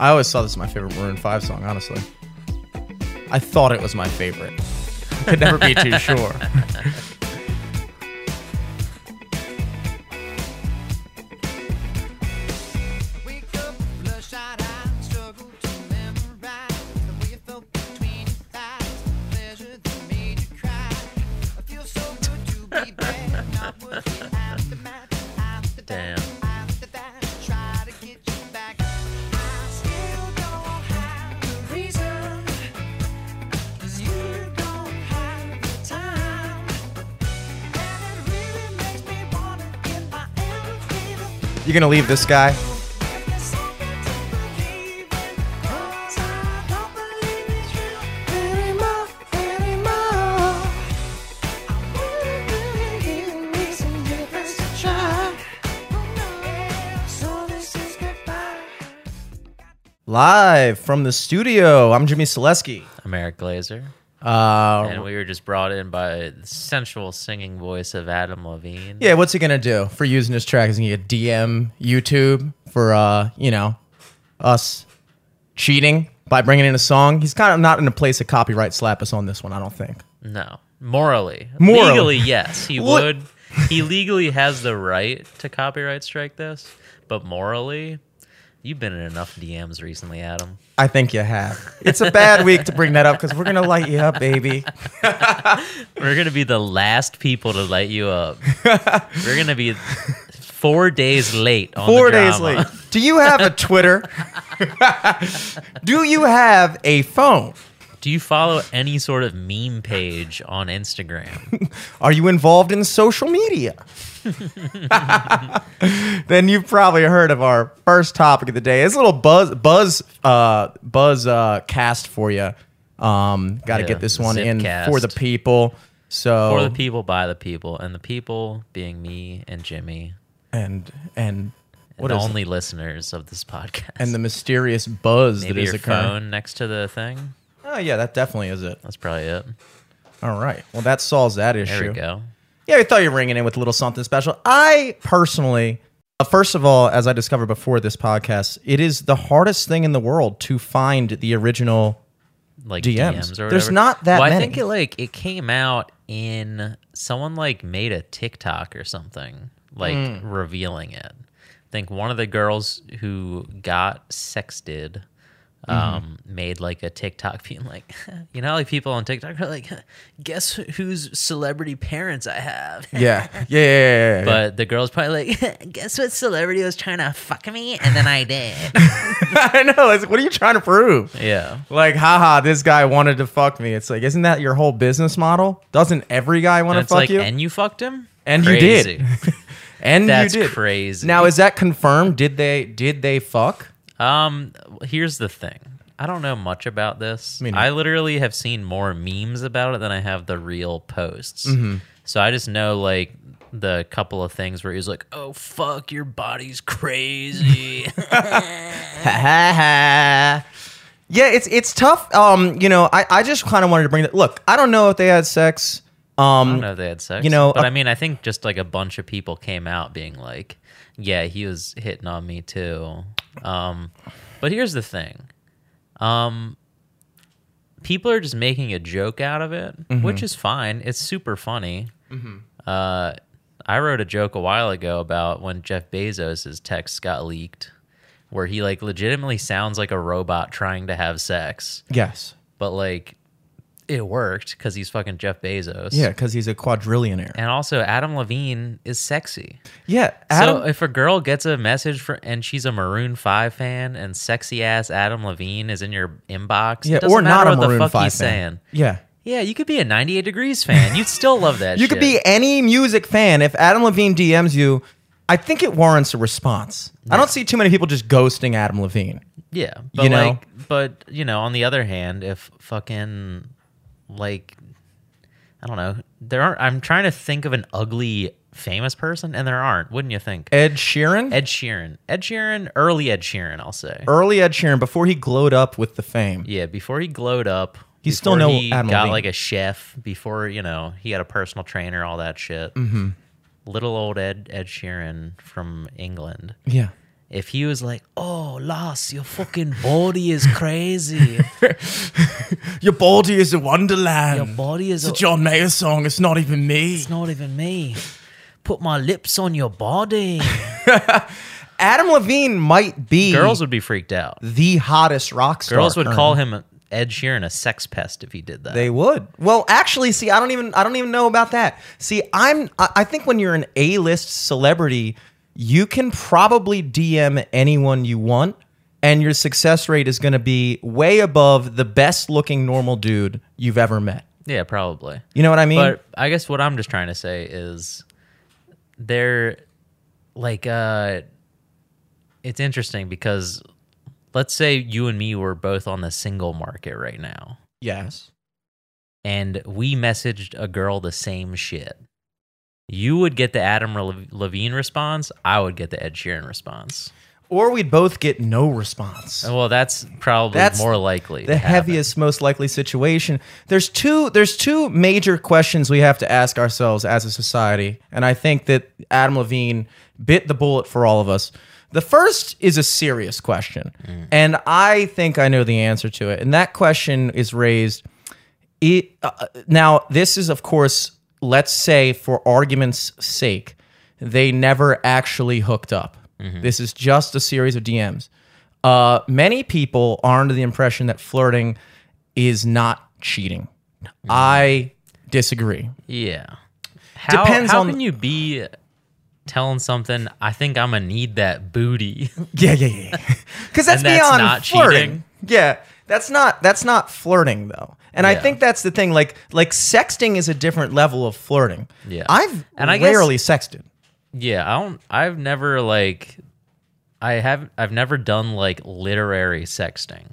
I always saw this as my favorite Maroon 5 song, honestly. I thought it was my favorite. Could never be too sure. Elevator You gonna leave this guy? Live from the studio. I'm Jimmy Selesky. I'm Eric Glazer. Uh, And we were just brought in by the sensual singing voice of Adam Levine. yeah, what's he gonna do for using his track? Is he gonna DM YouTube for uh, you know, us cheating by bringing in a song? He's kind of not in a place to copyright slap us on this one. I don't think. No. Morally. Morally. Legally, yes. He would. He legally has the right to copyright strike this, but morally, you've been in enough DMs recently, Adam. I think you have. It's a bad week to bring that up because we're gonna light you up, baby. We're gonna be the last people to light you up. We're gonna be four days late on Four days late. Do you have a Twitter? Do you have a phone? Do you follow any sort of meme page on Instagram? Are you involved in social media? then you've probably heard of our first topic of the day. It's a little buzz buzz uh buzz uh cast for you. Um got to Yeah, get this one in Zipcast. for the people. So For the people, by the people, and the people being me and Jimmy, and and what the only listeners of this podcast. and the mysterious buzz maybe that is your occurring. phone next to the thing. Oh yeah, that definitely is it. That's probably it. All right. Well, that solves that issue. There we go. Yeah, I thought you were ringing in with a little something special. I personally, uh, first of all, as I discovered before this podcast, it is the hardest thing in the world to find the original. Like DMs. DMs, or There's not that well, I think it like it came out in someone like made a TikTok or something like Hmm. revealing it. I think one of the girls who got sexted Mm-hmm. um, made like a TikTok being like, you know, like people on TikTok are like, guess whose celebrity parents I have. Yeah, yeah, yeah. yeah, yeah. But the girl's probably like, guess what celebrity was trying to fuck me? And then I did. I know. It's, what are you trying to prove? yeah. Like, haha, this guy wanted to fuck me. It's like, isn't that your whole business model? Doesn't every guy want to fuck like, you? and you fucked him? And you did. and That's you did. crazy. Now, is that confirmed? Did they? Did they fuck? Um, here's the thing. I don't know much about this. Me neither. I literally have seen more memes about it than I have the real posts. Mm-hmm. So I just know like the couple of things where he's like, "Oh fuck, your body's crazy." yeah, it's it's tough. Um, you know, I, I just kind of wanted to bring that. Look, I don't know if they had sex. I Um, don't know if they had sex. you know, but uh, I mean, I think just like a bunch of people came out being like, "Yeah, he was hitting on me too." Um, but here's the thing. Um, people are just making a joke out of it, Mm-hmm. which is fine. It's super funny. Uh, I wrote a joke a while ago about when Jeff Bezos' text got leaked, where he like legitimately sounds like a robot trying to have sex, yes. but like it worked because he's fucking Jeff Bezos. Yeah, because he's a quadrillionaire. And also, Adam Levine is sexy. Yeah, Adam. so if a girl gets a message for and she's a Maroon Five fan, and sexy ass Adam Levine is in your inbox, yeah, or not a Maroon the fuck Five he's fan. saying. Yeah, Yeah, you could be a 98 Degrees fan. You'd still love that. you shit. could be any music fan. If Adam Levine DMs you, I think it warrants a response. I don't see too many people just ghosting Adam Levine. Yeah, but You know? like, but you know, on the other hand, if fucking like, I don't know, there aren't. I'm trying to think of an ugly famous person, and there aren't. Wouldn't you think? Ed Sheeran, Ed Sheeran, Ed Sheeran, early Ed Sheeran, I'll say. early Ed Sheeran, before he glowed up with the fame. Yeah, before he glowed up, He's still no he Adam got Levine. like a chef. Before you know, he had a personal trainer, all that shit. Mm-hmm. Little old Ed Ed Sheeran from England. Yeah, if he was like, "Oh, Lars, your fucking body is crazy. Your body is a wonderland. Your body is it's a John Mayer song. It's not even me. it's not even me. Put my lips on your body." Adam Levine might be Girls would be freaked out. the hottest rock star. Girls would call him Ed Sheeran a sex pest if he did that. They would. Well, actually, see, I don't even I don't even know about that. See, I'm I I think when you're an A-list celebrity, you can probably DM anyone you want and your success rate is going to be way above the best looking normal dude you've ever met. yeah, probably. You know what I mean? But I guess what I'm just trying to say is they're like uh it's interesting because let's say you and me were both on the single market right now yes. and we messaged a girl the same shit. You would get the Adam Levine response, I would get the Ed Sheeran response. Or we'd both get no response. Well, that's probably That's more likely. the to happen. heaviest most likely situation there's two there's two major questions we have to ask ourselves as a society and i think that adam levine bit the bullet for all of us the first is a serious question and i think i know the answer to it and that question is raised it, uh, now this is of course let's say for argument's sake they never actually hooked up. This is just a series of dms uh, many people are under the impression that flirting is not cheating. I disagree. Yeah. How, Depends how on- can you be telling something, I think I'm going to need that booty? yeah yeah yeah because that's that's beyond not flirting. cheating? yeah that's not that's not flirting though and i think that's the thing like like sexting is a different level of flirting Yeah. i've And I guess- rarely sexted Yeah, I don't. I've never like, I have. I've never done like literary sexting.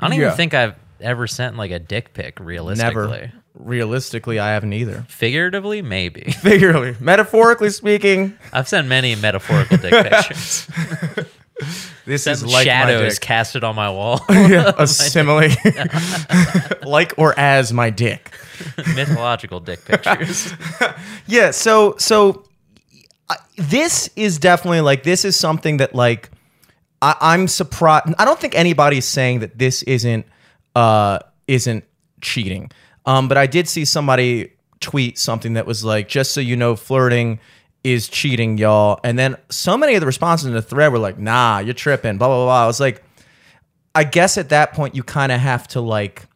I don't Yeah. even think I've ever sent like a dick pic. Realistically, never realistically i haven't either Figuratively, maybe. figuratively metaphorically speaking I've sent many metaphorical dick pictures. this Sent is like shadows casted on my wall. a simile like or as my dick Mythological dick pictures. yeah so so I- this is definitely like this is something that like I, i'm surprised i don't think anybody's saying that this isn't uh isn't cheating um but i did see somebody tweet something that was like just so you know flirting is cheating y'all and then so many of the responses in the thread were like nah you're tripping blah blah blah, i was like i guess at that point you kind of have to like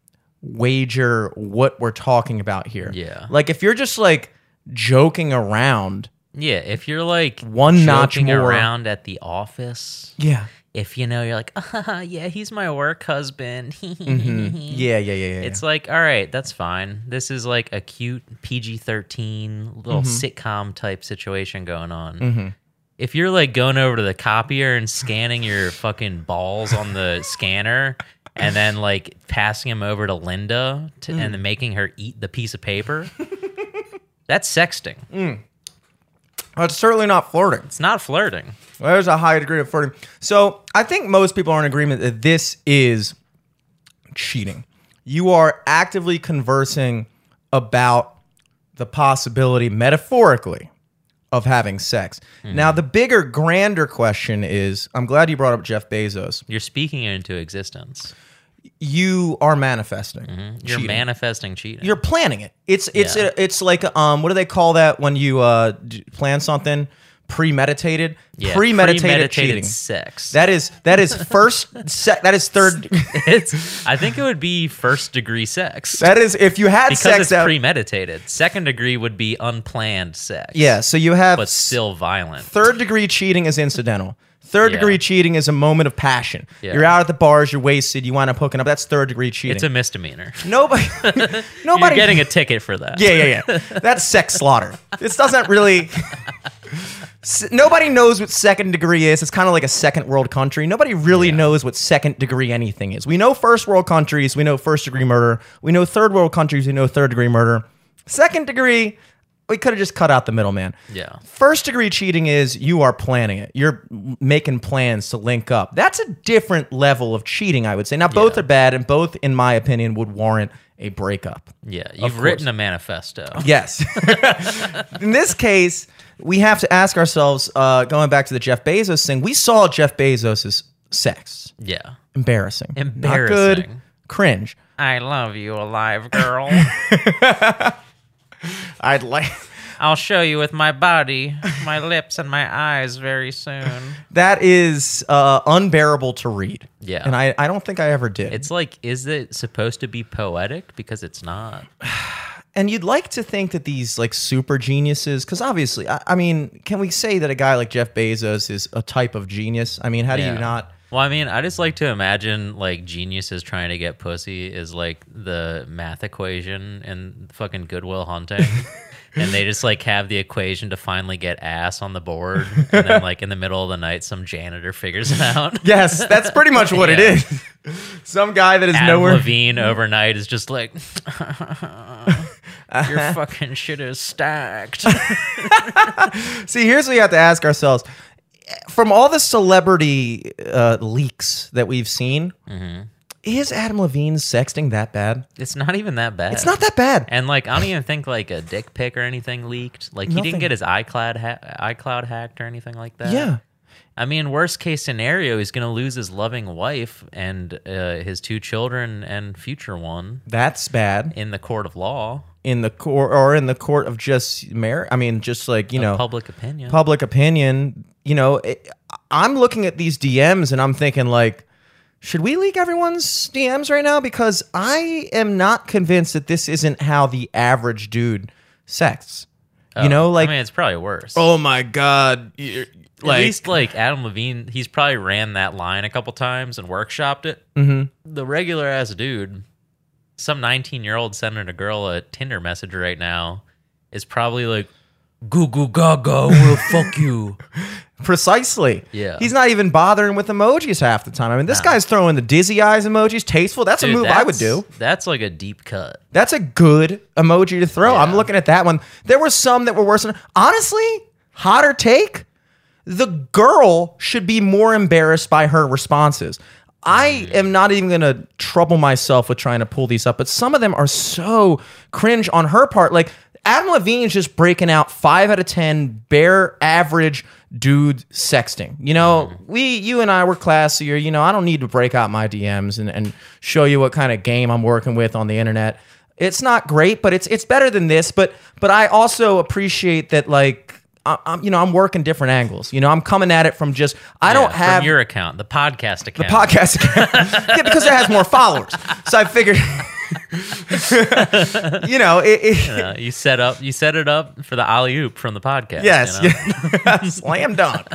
wager what we're talking about here Yeah. like if you're just like joking around Yeah, if you're like One notch more. around at the office, yeah if you know you're like, ah, yeah, he's my work husband. yeah yeah yeah yeah It's like, all right, that's fine. This is like a cute PG 13 little Mm-hmm. sitcom type situation going on. If you're like going over to the copier and scanning your fucking balls on the scanner and then like passing them over to Linda to, Mm. and then making her eat the piece of paper, that's sexting. Mm. It's certainly not flirting. It's not flirting. there's a high degree of flirting. So i think most people are in agreement that this is cheating. You are actively conversing about the possibility metaphorically of having sex. Hmm. Now the bigger grander question is i'm glad you brought up jeff bezos. You're speaking it into existence. You are manifesting You're cheating. manifesting cheating. you're planning it. It's it's Yeah. it's like um what do they call that when you uh plan something premeditated? Yeah, premeditated, premeditated cheating. sex. That is that is first se- that is third it's. I think it would be first degree sex that is if you had because sex it's that premeditated. Second degree would be unplanned sex. yeah, so you have but still violent. third degree cheating is incidental. Third Yeah. degree cheating is a moment of passion. Yeah. You're out at the bars, you're wasted, you wind up hooking up. That's third degree cheating. It's a misdemeanor. nobody You're nobody getting a ticket for that. Yeah, yeah, yeah. That's sex slaughter. This doesn't really. Nobody knows what second degree is. It's kind of like a second world country. Nobody really Yeah. knows what second degree anything is. We know first world countries. We know first degree murder. We know third world countries. We know third degree murder. Second degree, we could have just cut out the middleman. Yeah. First degree cheating is you are planning it. You're making plans to link up. That's a different level of cheating, I would say. Now, both Yeah. are bad, and both, in my opinion, would warrant a breakup. Yeah. You've written a manifesto. Yes. in this case, we have to ask ourselves, uh, going back to the Jeff Bezos thing, we saw Jeff Bezos' sex. Yeah. Embarrassing. Not good. Embarrassing. Cringe. I love you, alive girl. I'd like. I'll show you with my body, my lips, and my eyes very soon. That is uh, unbearable to read. Yeah. And I, I don't think I ever did. It's like, is it supposed to be poetic? Because it's not. and you'd like to think that these like super geniuses, because obviously, I, I mean, can we say that a guy like Jeff Bezos is a type of genius? I mean, how do Yeah. you not? Well, I mean, I just like to imagine like geniuses trying to get pussy is like the math equation in fucking Good Will Hunting. and they just like have the equation to finally get ass on the board. And then like in the middle of the night, some janitor figures it out. Yes, that's pretty much what it Yeah. is. Some guy that is Adam nowhere. Levine overnight is just like, your fucking shit is stacked. See, here's what you have to ask ourselves: from all the celebrity uh, leaks that we've seen, Mm-hmm. is Adam Levine sexting that bad? It's not even that bad. It's not that bad. And like, I don't even think like a dick pic or anything leaked. Like, he Nothing. didn't get his iCloud ha- iCloud hacked or anything like that. Yeah. I mean, worst case scenario, he's gonna lose his loving wife and uh, his two children and future one That's bad in the court of law, in the court or in the court of just marriage. I mean, just like you of know, public opinion. public opinion. You know, it, I'm looking at these DMs and I'm thinking like, should we leak everyone's DMs right now? Because I am not convinced that this isn't how the average dude sex. you know, like I mean, it's probably worse. oh my god, you're- At least like Adam Levine, he's probably ran that line a couple times and workshopped it. Mm-hmm. The regular ass dude, some 19 year old sending a girl a Tinder message right now, is probably like, "Goo goo gaga, we'll fuck you." Precisely. Yeah. He's not even bothering with emojis half the time. I mean, this Nah. guy's throwing the dizzy eyes emojis. Tasteful. That's a Dude, move I would do. That's like a deep cut. That's a good emoji to throw. I'm looking at that one. There were some that were worse than honestly, hotter take. The girl should be more embarrassed by her responses. I mm. am not even going to trouble myself with trying to pull these up, but some of them are so cringe on her part. Like Adam Levine's just breaking out five out of 10 bare average dude sexting. You know, mm-hmm. we, you and I were classier. You know, I don't need to break out my DMs and, and show you what kind of game I'm working with on the internet. It's not great, but it's it's better than this. But but I also appreciate that like I, I'm you know I'm working different angles. You know I'm coming at it from just I don't Yeah, have from your account, the podcast account. The podcast account. yeah, because it has more followers. So I figured, you know, it, it, Uh, you set up, you set it up for the alley oop from the podcast. yes, you know? yeah. slam dunk.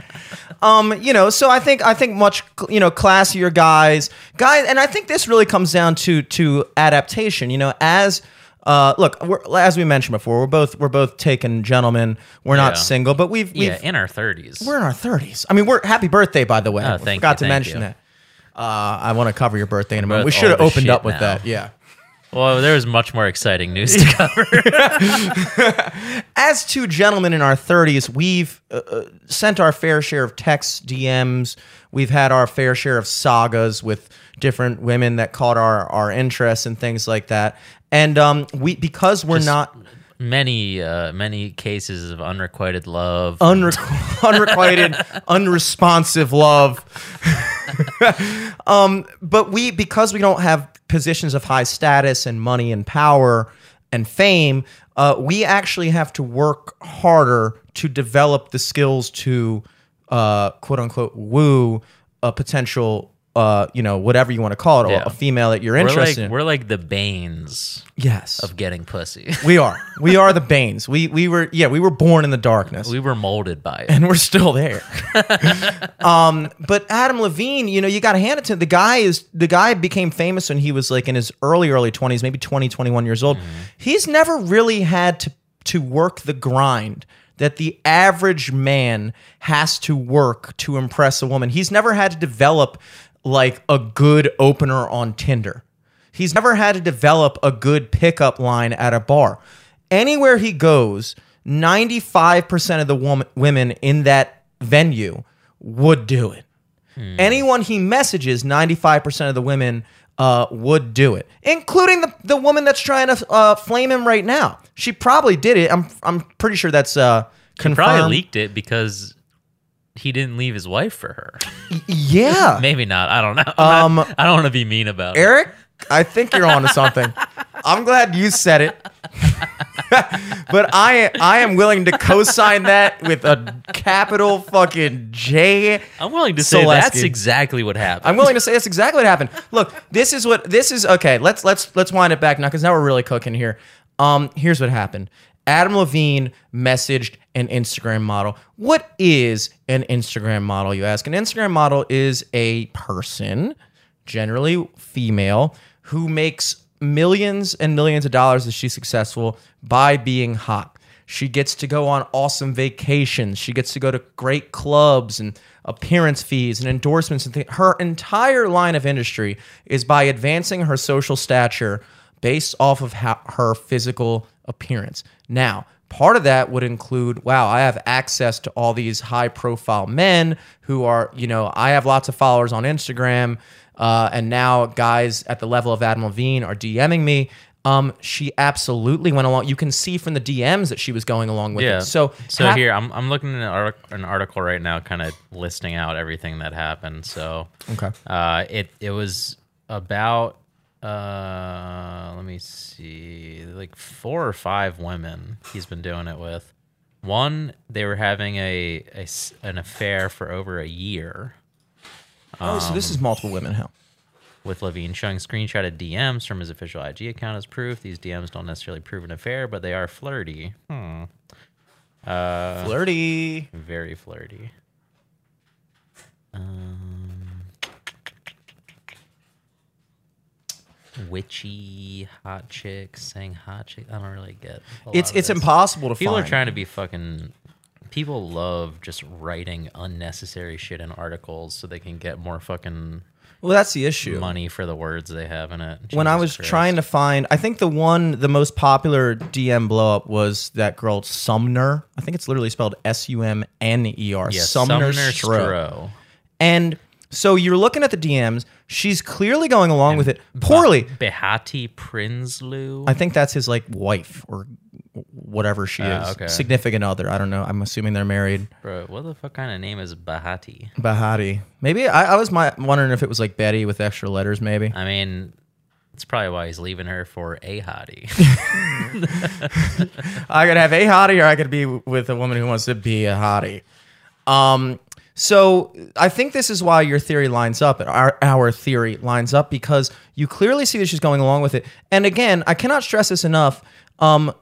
Um, you know, so I think I think much you know classier guys, guys, and I think this really comes down to to adaptation. You know, as uh, look, we're, as we mentioned before, we're both we're both taken gentlemen. We're not Yeah. single, but we've, we've yeah, in our thirties. we're in our thirties. I mean, we're happy birthday, by the way. Oh, I thank forgot you, to mention you. that. Uh, I want to cover your birthday in a moment. both We should have opened up with now. that. Yeah. Well, there was much more exciting news to cover. as two gentlemen in our 30s, we've uh, uh, sent our fair share of texts, DMs. We've had our fair share of sagas with different women that caught our, our interest and things like that. And um, we because we're Just not many, uh, many cases of unrequited love. unrequ- unrequited, unresponsive love. um, but we because we don't have positions of high status and money and power and fame, uh, we actually have to work harder to develop the skills to uh, quote unquote woo a potential. Uh, you know, whatever you want to call it, Yeah. a female that you're we're interested like in. we're like the Banes yes, of getting pussy. we are. We are the Banes. We we were yeah. We were born in the darkness we were molded by it. and we're still there. um, but Adam Levine, you know, you got to hand it to him. the guy. Is the guy became famous when he was like in his early early twenties, maybe 20, 21 years old. He's never really had to to work the grind that the average man has to work to impress a woman. He's never had to develop like a good opener on Tinder. He's never had to develop a good pickup line at a bar. Anywhere he goes, 95% of the woman, women in that venue would do it. Anyone he messages, 95% of the women uh, would do it, including the, the woman that's trying to uh, flame him right now. She probably did it. I'm, I'm pretty sure that's uh, He confirmed. probably leaked it because he didn't leave his wife for her. Yeah. Maybe not. I don't know. I'm not- Um, I don't want to be mean about it. Eric, I think you're onto something. I'm glad you said it. but I I am willing to co-sign that with a capital fucking J. I'm willing to say Selesky. that's exactly what happened. I'm willing to say that's exactly what happened. Look, this is what this is okay, let's let's let's wind it back now cuz now we're really cooking here. Um here's what happened. Adam Levine messaged an Instagram model. What is an Instagram model, you ask? An Instagram model is a person, generally female, who makes millions and millions of dollars if she's successful by being hot. She gets to go on awesome vacations. She gets to go to great clubs and appearance fees and endorsements and things. Her entire line of industry is by advancing her social stature based off of how, her physical appearance. Now, part of that would include wow, I have access to all these high profile men who are, you know, I have lots of followers on Instagram. Uh, and now guys at the level of Adam Levine are DMing me. Um, she absolutely went along. You can see from the DMs that she was going along with yeah. it. So, so ha- here I'm I'm looking at an, artic- an article right now, kind of listing out everything that happened. So Okay. uh, it it was about uh, let me see, like four or five women he's been doing it with. One, they were having a an affair for over a year. Oh, so this is multiple women. How? with Levine showing screenshotted DMs from his official IG account as proof. These DMs don't necessarily prove an affair, but they are flirty. Hmm. Uh, Flirty. very flirty. Um, witchy hot chick saying hot chick. I don't really get. It's it's this. impossible to find. People find. are trying to be fucking. People love just writing unnecessary shit in articles so they can get more fucking well, that's the issue. money for the words they have in it. when I was Christ. trying to find, I think the one, the most popular DM blow up was that girl Sumner. I think it's literally spelled S U M N E R. Sumner, Sumner Stroh. Stroh. And so you're looking at the DMs. She's clearly going along with it poorly. Behati Prinsloo. I think that's his like wife or whatever she Ah, is, okay. significant other. I don't know. I'm assuming they're married. Bro, what the fuck kind of name is Bahati? Bahati. Maybe I, I was my, wondering if it was like Betty with extra letters. Maybe. I mean, it's probably why he's leaving her for a hottie. I could have a hottie, or I could be with a woman who wants to be a hottie. Um, so I think this is why your theory lines up, and our our theory lines up because you clearly see that she's going along with it. And again, I cannot stress this enough. Um,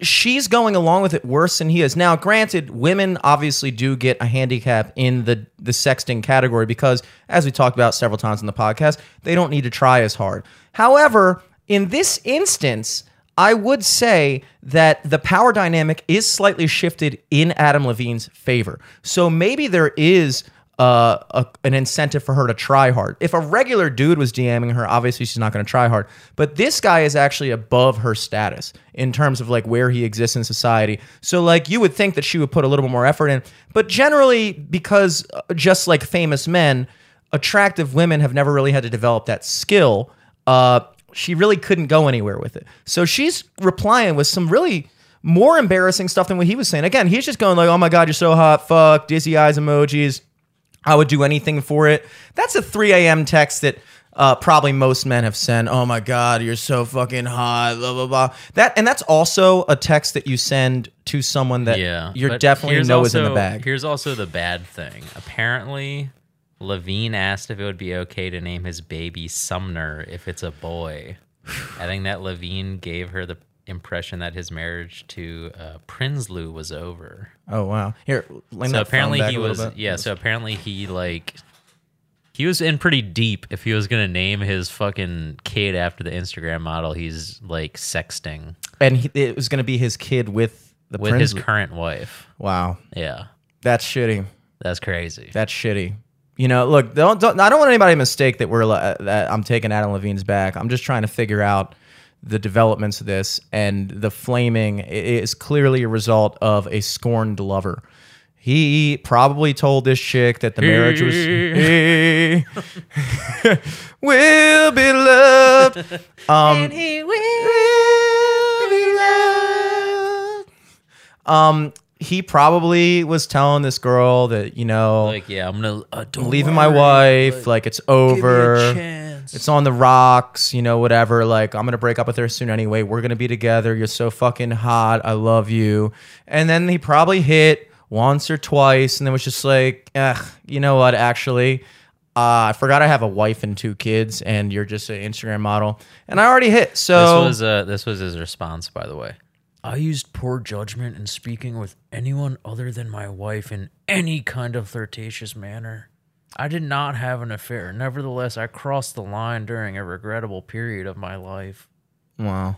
she's going along with it worse than he is. Now, granted, women obviously do get a handicap in the the sexting category because, as we talked about several times in the podcast, they don't need to try as hard. However, in this instance, I would say that the power dynamic is slightly shifted in Adam Levine's favor. So maybe there is uh, a, an incentive for her to try hard. If a regular dude was DMing her, obviously she's not going to try hard. But this guy is actually above her status in terms of like where he exists in society. So like you would think that she would put a little bit more effort in, but generally because uh, just like famous men, attractive women have never really had to develop that skill. Uh, she really couldn't go anywhere with it. So she's replying with some really more embarrassing stuff than what he was saying. Again, he's just going like, "Oh my god, you're so hot, fuck, dizzy eyes emojis." I would do anything for it. That's a 3 a.m. text that uh, probably most men have sent. Oh my god, you're so fucking hot. Blah blah blah. That and that's also a text that you send to someone that yeah. you're definitely know is in the also- bag. Here's also the bad thing. Apparently, Levine asked if it would be okay to name his baby Sumner if it's a boy. I think that Levine gave her the impression that his marriage to uh, Prinsloo was over. Oh wow. Here, so apparently he was yeah so apparently he like he was in pretty deep if he was gonna name his fucking kid after the instagram model he's like sexting and he, it was going to be his kid with the with his current wife wow, yeah that's shitty. that's crazy That's shitty. You know, look, don't, don't, I don't want anybody to mistake that we're li- that I'm taking Adam Levine's back. I'm just trying to figure out the developments of this and the flaming is clearly a result of a scorned lover. He probably told this chick that the marriage was will be loved. Um, he will be loved. Um, he probably was telling this girl that you know, Like, yeah, I'm gonna uh, I'm leaving my worry, wife, like it's over. It's on the rocks, you know, whatever. Like, I'm gonna break up with her soon anyway. We're gonna be together. You're so fucking hot. I love you. And then he probably hit once or twice, and then was just like, ugh, you know what? Actually, uh, I forgot I have a wife and two kids, and you're just an Instagram model, and I already hit. So This was uh, this was his response, by the way. I used poor judgment in speaking with anyone other than my wife in any kind of flirtatious manner. I did not have an affair. Nevertheless, I crossed the line during a regrettable period of my life. wow.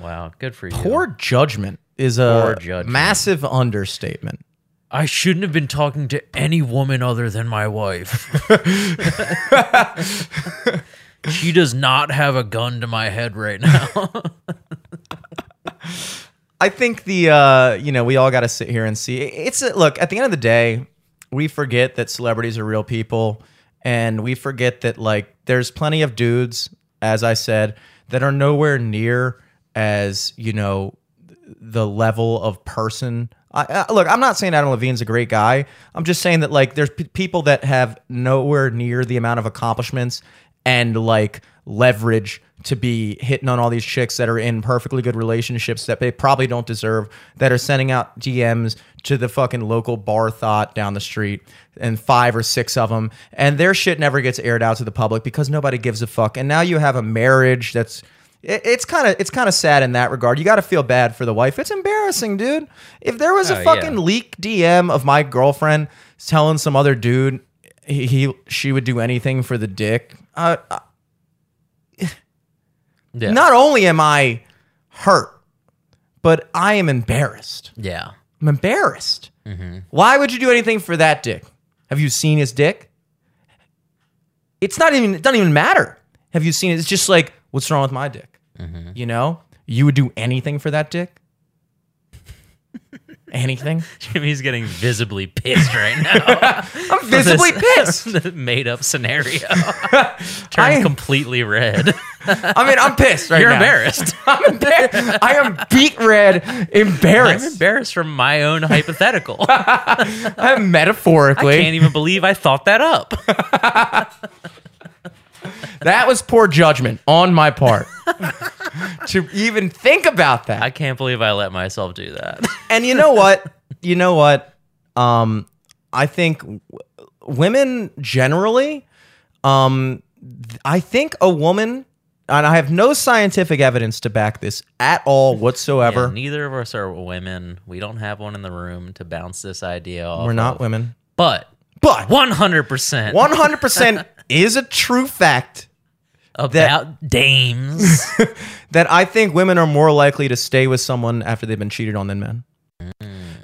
Wow, good for you. Poor judgment is a judgment. massive understatement. I shouldn't have been talking to any woman other than my wife. she does not have a gun to my head right now. I think the uh, you know we all got to sit here and see. It's a, look at the end of the day, we forget that celebrities are real people, and we forget that like there's plenty of dudes, as I said, that are nowhere near as you know the level of person. I, I, look, I'm not saying Adam Levine's a great guy. I'm just saying that like there's p- people that have nowhere near the amount of accomplishments and like leverage to be hitting on all these chicks that are in perfectly good relationships that they probably don't deserve that are sending out DMs to the fucking local bar thought down the street and five or six of them and their shit never gets aired out to the public because nobody gives a fuck and now you have a marriage that's it's kind of it's kind of sad in that regard. You got to feel bad for the wife. It's embarrassing, dude. If there was Oh, a yeah. fucking leak DM of my girlfriend telling some other dude he, he she would do anything for the dick, uh, yeah. not only am I hurt, but I am embarrassed. yeah. I'm embarrassed. Mm-hmm. Why would you do anything for that dick? Have you seen his dick? It's not even. It doesn't even matter. Have you seen it? It's just like, what's wrong with my dick? Mm-hmm. You know, you would do anything for that dick. Anything? Jimmy's getting visibly pissed right now. I'm visibly pissed. made up scenario. I- Turned completely red. I mean, I'm pissed right You're now. embarrassed. I'm embarrassed. I am beet red, embarrassed. I'm embarrassed. embarrassed from my own hypothetical. I'm metaphorically. I can't even believe I thought that up. that was poor judgment on my part to even think about that. I can't believe I let myself do that. and you know what? You know what? Um, I think w- women generally, um, th- I think a woman, and I have no scientific evidence to back this at all whatsoever. Yeah, neither of us are women. We don't have one in the room to bounce this idea off. We're not of. women, But but 100% 100% is a true fact about dames. that I think women are more likely to stay with someone after they've been cheated on than men.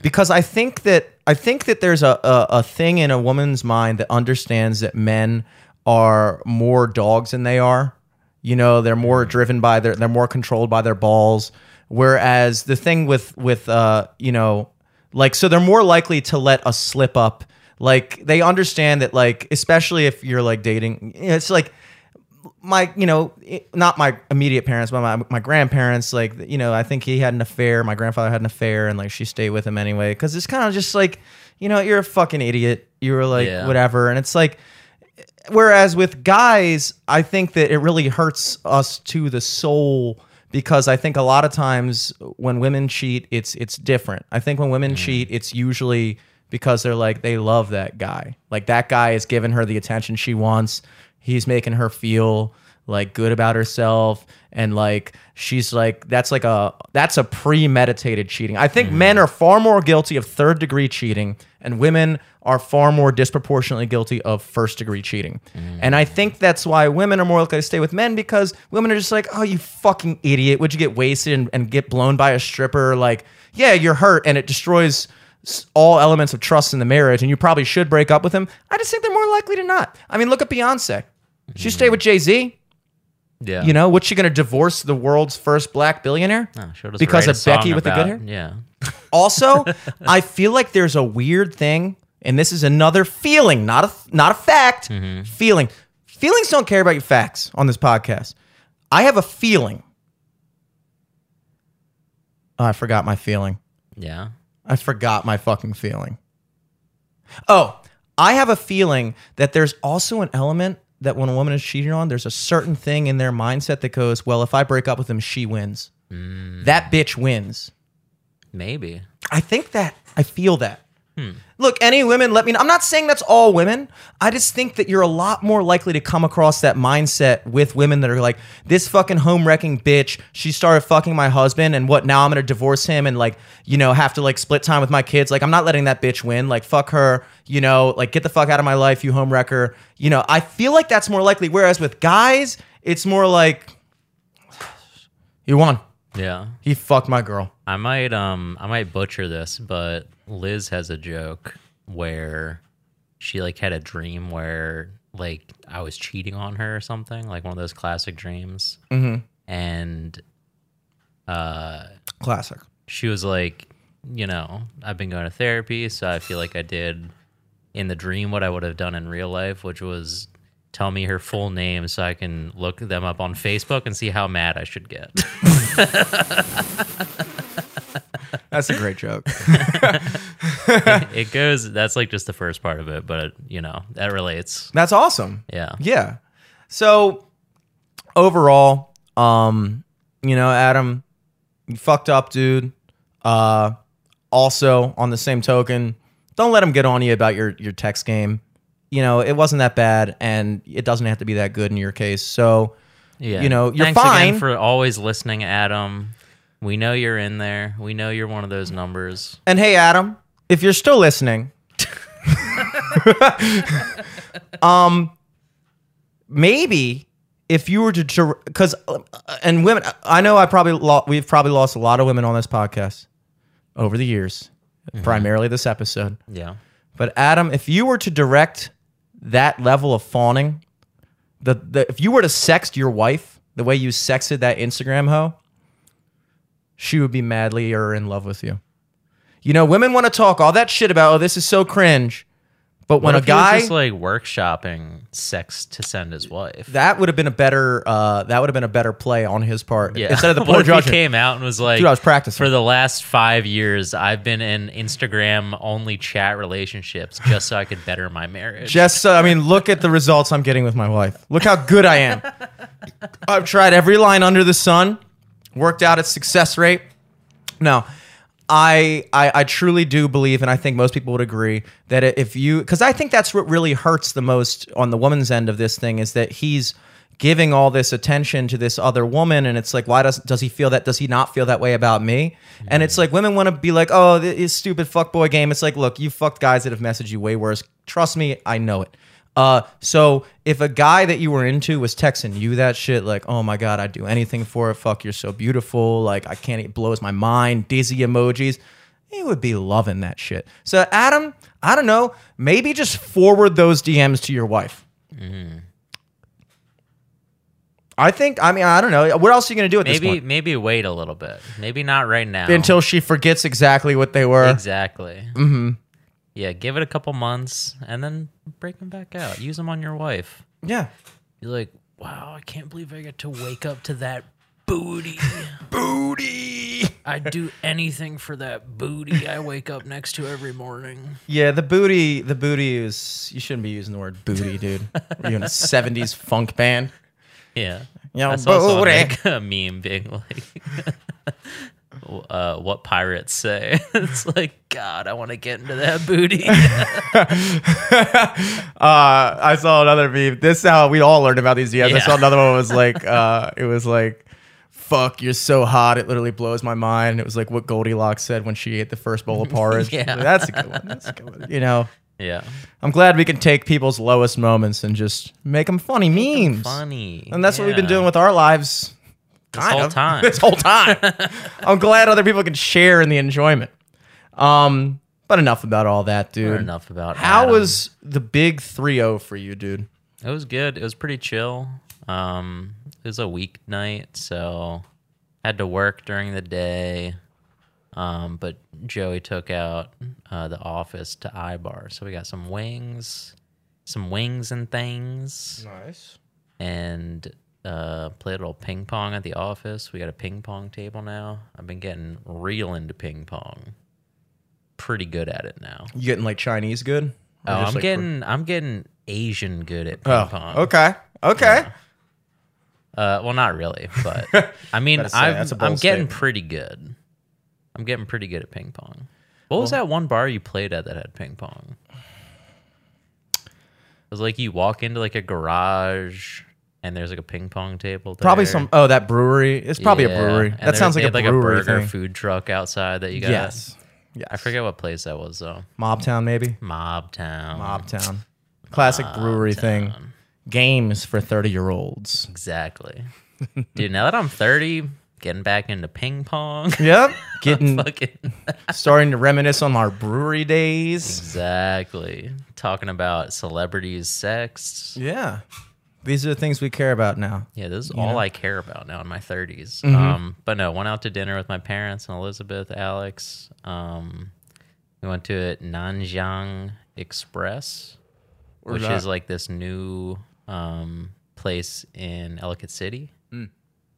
Because I think that I think that there's a, a, a thing in a woman's mind that understands that men are more dogs than they are. You know, they're more driven by their they're more controlled by their balls. Whereas the thing with with uh, you know, like so they're more likely to let a slip up. Like they understand that like especially if you're like dating, it's like my you know not my immediate parents but my, my grandparents like you know i think he had an affair my grandfather had an affair and like she stayed with him anyway because it's kind of just like you know you're a fucking idiot. You were like Yeah. whatever. And it's like whereas with guys i think that it really hurts us to the soul because i think a lot of times when women cheat it's it's different. I think when women mm. cheat it's usually because they're like they love that guy. Like that guy is giving her the attention she wants he's making her feel like good about herself and like she's like that's like a that's a premeditated cheating. I think mm-hmm. men are far more guilty of third degree cheating and women are far more disproportionately guilty of first degree cheating. Mm. And i think that's why women are more likely to stay with men because women are just like oh you fucking idiot. Would you get wasted and, and get blown by a stripper? Like yeah you're hurt and it destroys all elements of trust in the marriage and you probably should break up with him. I just think they're more likely to not. I mean look at beyonce she stayed with jay-z Yeah. You know, what's she gonna divorce the world's first black billionaire? She'll Because of Becky with the good hair? Yeah. Also, I feel like there's a weird thing, and this is another feeling, not a not a fact. Feeling. Feelings don't care about your facts on this podcast. I have a feeling. Oh, I forgot my feeling. Yeah. I forgot my fucking feeling. Oh, I have a feeling that there's also an element that when a woman is cheating on, there's a certain thing in their mindset that goes, well, if I break up with him, she wins. Mm. That bitch wins. Maybe. I think that I feel that. Hmm. Look, any women, let me know. I'm not saying that's all women. I just think that you're a lot more likely to come across that mindset with women that are like, this fucking home wrecking bitch, she started fucking my husband, and what now I'm gonna divorce him and like, you know, have to like split time with my kids. Like, I'm not letting that bitch win. Like, fuck her, you know, like get the fuck out of my life, you home wrecker. You know, I feel like that's more likely. Whereas with guys, it's more like, you won. Yeah. He fucked my girl. I might um I might butcher this, but Liz has a joke where she like had a dream where like I was cheating on her or something, like one of those classic dreams. Mm-hmm. And uh Classic. she was like, you know, I've been going to therapy, so I feel like I did in the dream what I would have done in real life, which was tell me her full name so I can look them up on Facebook and see how mad I should get. That's a great joke. it goes that's like just the first part of it, but you know, that relates. That's awesome. Yeah. Yeah. So overall, um, you know, Adam, you fucked up, dude. Uh also on the same token, don't let him get on you about your your text game. You know, it wasn't that bad and it doesn't have to be that good in your case. So Yeah. You know, you're Thanks fine. again for always listening, Adam. We know you're in there. We know you're one of those numbers. And hey, Adam, if you're still listening, um, maybe if you were to, because and women, I know I probably lo- we've probably lost a lot of women on this podcast over the years, primarily this episode. Yeah. But Adam, if you were to direct that level of fawning, the, the if you were to sext your wife the way you sexted that Instagram hoe, she would be madly or in love with you. You know, women want to talk all that shit about, oh, this is so cringe. But when a if he was guy just like workshopping sex to send his wife. that would have been a better uh that would have been a better play on his part. yeah. Instead of the poor judgment. came out and was like, Dude, I was practicing. for the last five years, I've been in Instagram only chat relationships just so I could better my marriage. Just so I mean, look at the results I'm getting with my wife. Look how good I am. I've tried every line under the sun, worked out its success rate. No, I, I I truly do believe, and I think most people would agree that if you, because I think that's what really hurts the most on the woman's end of this thing is that he's giving all this attention to this other woman, and it's like, why does does he feel that? Does he not feel that way about me? And it's mm. like women want to be like, oh, this stupid fuckboy game. It's like, look, you fucked guys that have messaged you way worse. Trust me, I know it. Uh, so if a guy that you were into was texting you that shit, like, oh my god, I'd do anything for it. Fuck, you're so beautiful. Like, I can't. It blows my mind. Dizzy emojis. He would be loving that shit. So Adam, I don't know. Maybe just forward those DMs to your wife. I think. I mean, I don't know. What else are you gonna do at this maybe point? maybe wait a little bit. Maybe not right now. Until she forgets exactly what they were. exactly. Mm-hmm. Yeah, give it a couple months and then break them back out. Use them on your wife. Yeah. You're like, wow, I can't believe I get to wake up to that booty. Booty. I'd do anything for that booty I wake up next to every morning. Yeah, the booty. The booty is. You shouldn't be using the word booty, dude. Are you in a '70s funk band? Yeah. Yo, I saw someone booty. make a meme being like, uh, what pirates say. it's like, God, I want to get into that booty. Uh, I saw another meme. This is how we all learned about these DMs. I saw another one was like, uh, it was like, "Fuck, you're so hot." It literally blows my mind. It was like what Goldilocks said when she ate the first bowl of porridge. Yeah. That's a good one. That's a good one. You know, yeah. I'm glad we can take people's lowest moments and just make them funny memes. Funny. And that's what we've been doing with our lives. This kind whole of. time. This whole time. I'm glad other people can share in the enjoyment. Um, but enough about all that, dude. Enough about How Adam. was the big 3-0 for you, dude? It was good. It was pretty chill. Um, it it was a weeknight, so had to work during the day. Um, but Joey took out uh, the office to iBar, so we got some wings, some wings and things, Nice. and uh, played a little ping pong at the office. We got a ping pong table now. I've been getting real into ping pong. Pretty good at it now. You getting like Chinese good? Or Oh, I'm like, getting I'm getting Asian good at ping Oh, pong. okay. Okay. Uh, well, not really, but I mean, Gotta say, I've, that's a I'm getting statement. pretty good. I'm getting pretty good at ping pong. What was that one bar you played at that had ping pong? It was like you walk into like a garage and there's like a ping pong table. There. Probably some. Oh, that brewery. It's probably a brewery. and That sounds like a had, brewery like a burger thing. food truck outside that you got. Yes. Yes. I forget what place that was though. Mobtown, maybe. Mobtown. Mobtown. Classic brewery thing. Games for thirty-year-olds. Exactly. Dude, now that I'm 30, getting back into ping pong. Yep. Getting Fucking starting to reminisce on our brewery days. exactly. Talking about celebrities, sex. Yeah. These are the things we care about now. Yeah, this is You all know? I care about now in my 30s. Mhm. Um, but no, went out to dinner with my parents and Elizabeth, Alex. Um, we went to Nan Xiang Express, Where's which that? is like this new um, place in Ellicott City. Mm.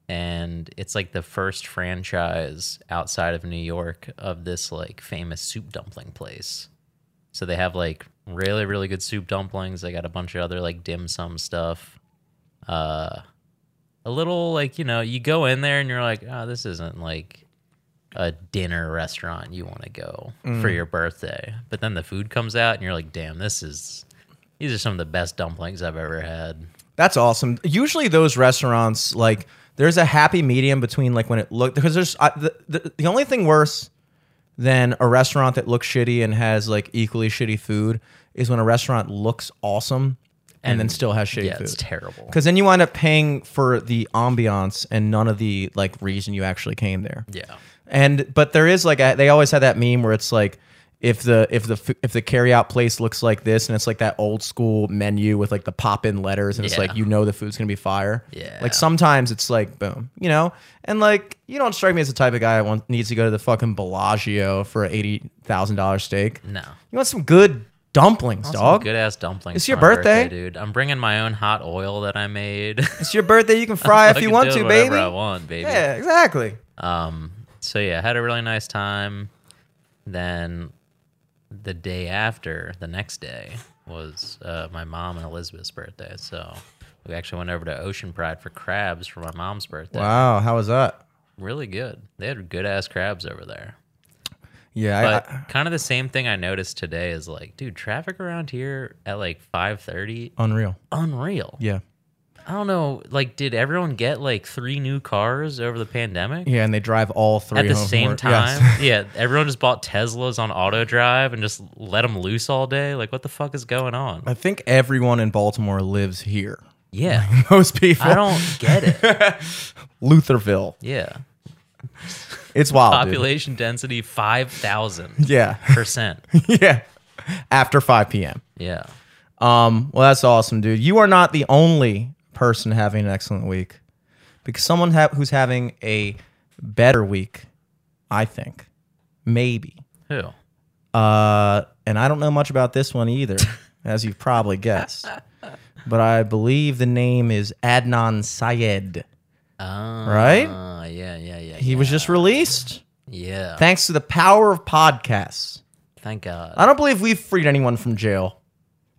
And it's like the first franchise outside of New York of this like famous soup dumpling place. So they have like really, really good soup dumplings. They got a bunch of other like dim sum stuff. Uh, a little like you know, you go in there and you're like, oh, this isn't like a dinner restaurant you want to go for your birthday. But then the food comes out and you're like, damn, this is these are some of the best dumplings I've ever had. That's awesome. Usually those restaurants like there's a happy medium between like when it look because there's I, the, the the only thing worse than a restaurant that looks shitty and has like equally shitty food is when a restaurant looks awesome and, then still has shitty yeah, food. it's terrible. Because then you wind up paying for the ambiance and none of the like reason you actually came there. Yeah. And but there is like a, they always had that meme where it's like if the if the if the carryout place looks like this and it's like that old school menu with like the pop in letters and it's Yeah. like you know the food's gonna be fire. Yeah. Like sometimes it's like boom, you know, and like you don't strike me as the type of guy that needs to go to the fucking Bellagio for a eighty thousand dollar steak. No. You want some good dumplings, dog. Good ass dumplings. It's for your my birthday. dude. I'm bringing my own hot oil that I made. It's your birthday. You can fry if you want to, baby. I want, baby. Yeah, exactly. Um, so yeah, had a really nice time. Then the day after, the next day was uh, my mom and Elizabeth's birthday. So we actually went over to Ocean Pride for crabs for my mom's birthday. Wow, how was that? Really good. They had good ass crabs over there. Yeah, But I, I, kind of the same thing I noticed today is like, dude, traffic around here at like five thirty, unreal. unreal. Yeah, I don't know. Like, did everyone get like three new cars over the pandemic? yeah, and they drive all three At the same time, Yes. yeah, everyone just bought Teslas on auto drive and just let them loose all day. Like, what the fuck is going on? I think everyone in Baltimore lives here. Yeah, Most people. I don't get it. Lutherville. Yeah, It's wild. dude. population density five thousand Yeah, percent. yeah. After 5 p.m. Yeah, Um, well, that's awesome, dude. You are not the only person having an excellent week, because someone ha- who's having a better week, I think, maybe. who? Uh, and I don't know much about this one either, as you've probably guessed. But I believe the name is Adnan Syed. Uh, Right? Yeah, yeah. He was just released Yeah. thanks to the power of podcasts. Thank God. I don't believe we've freed anyone from jail.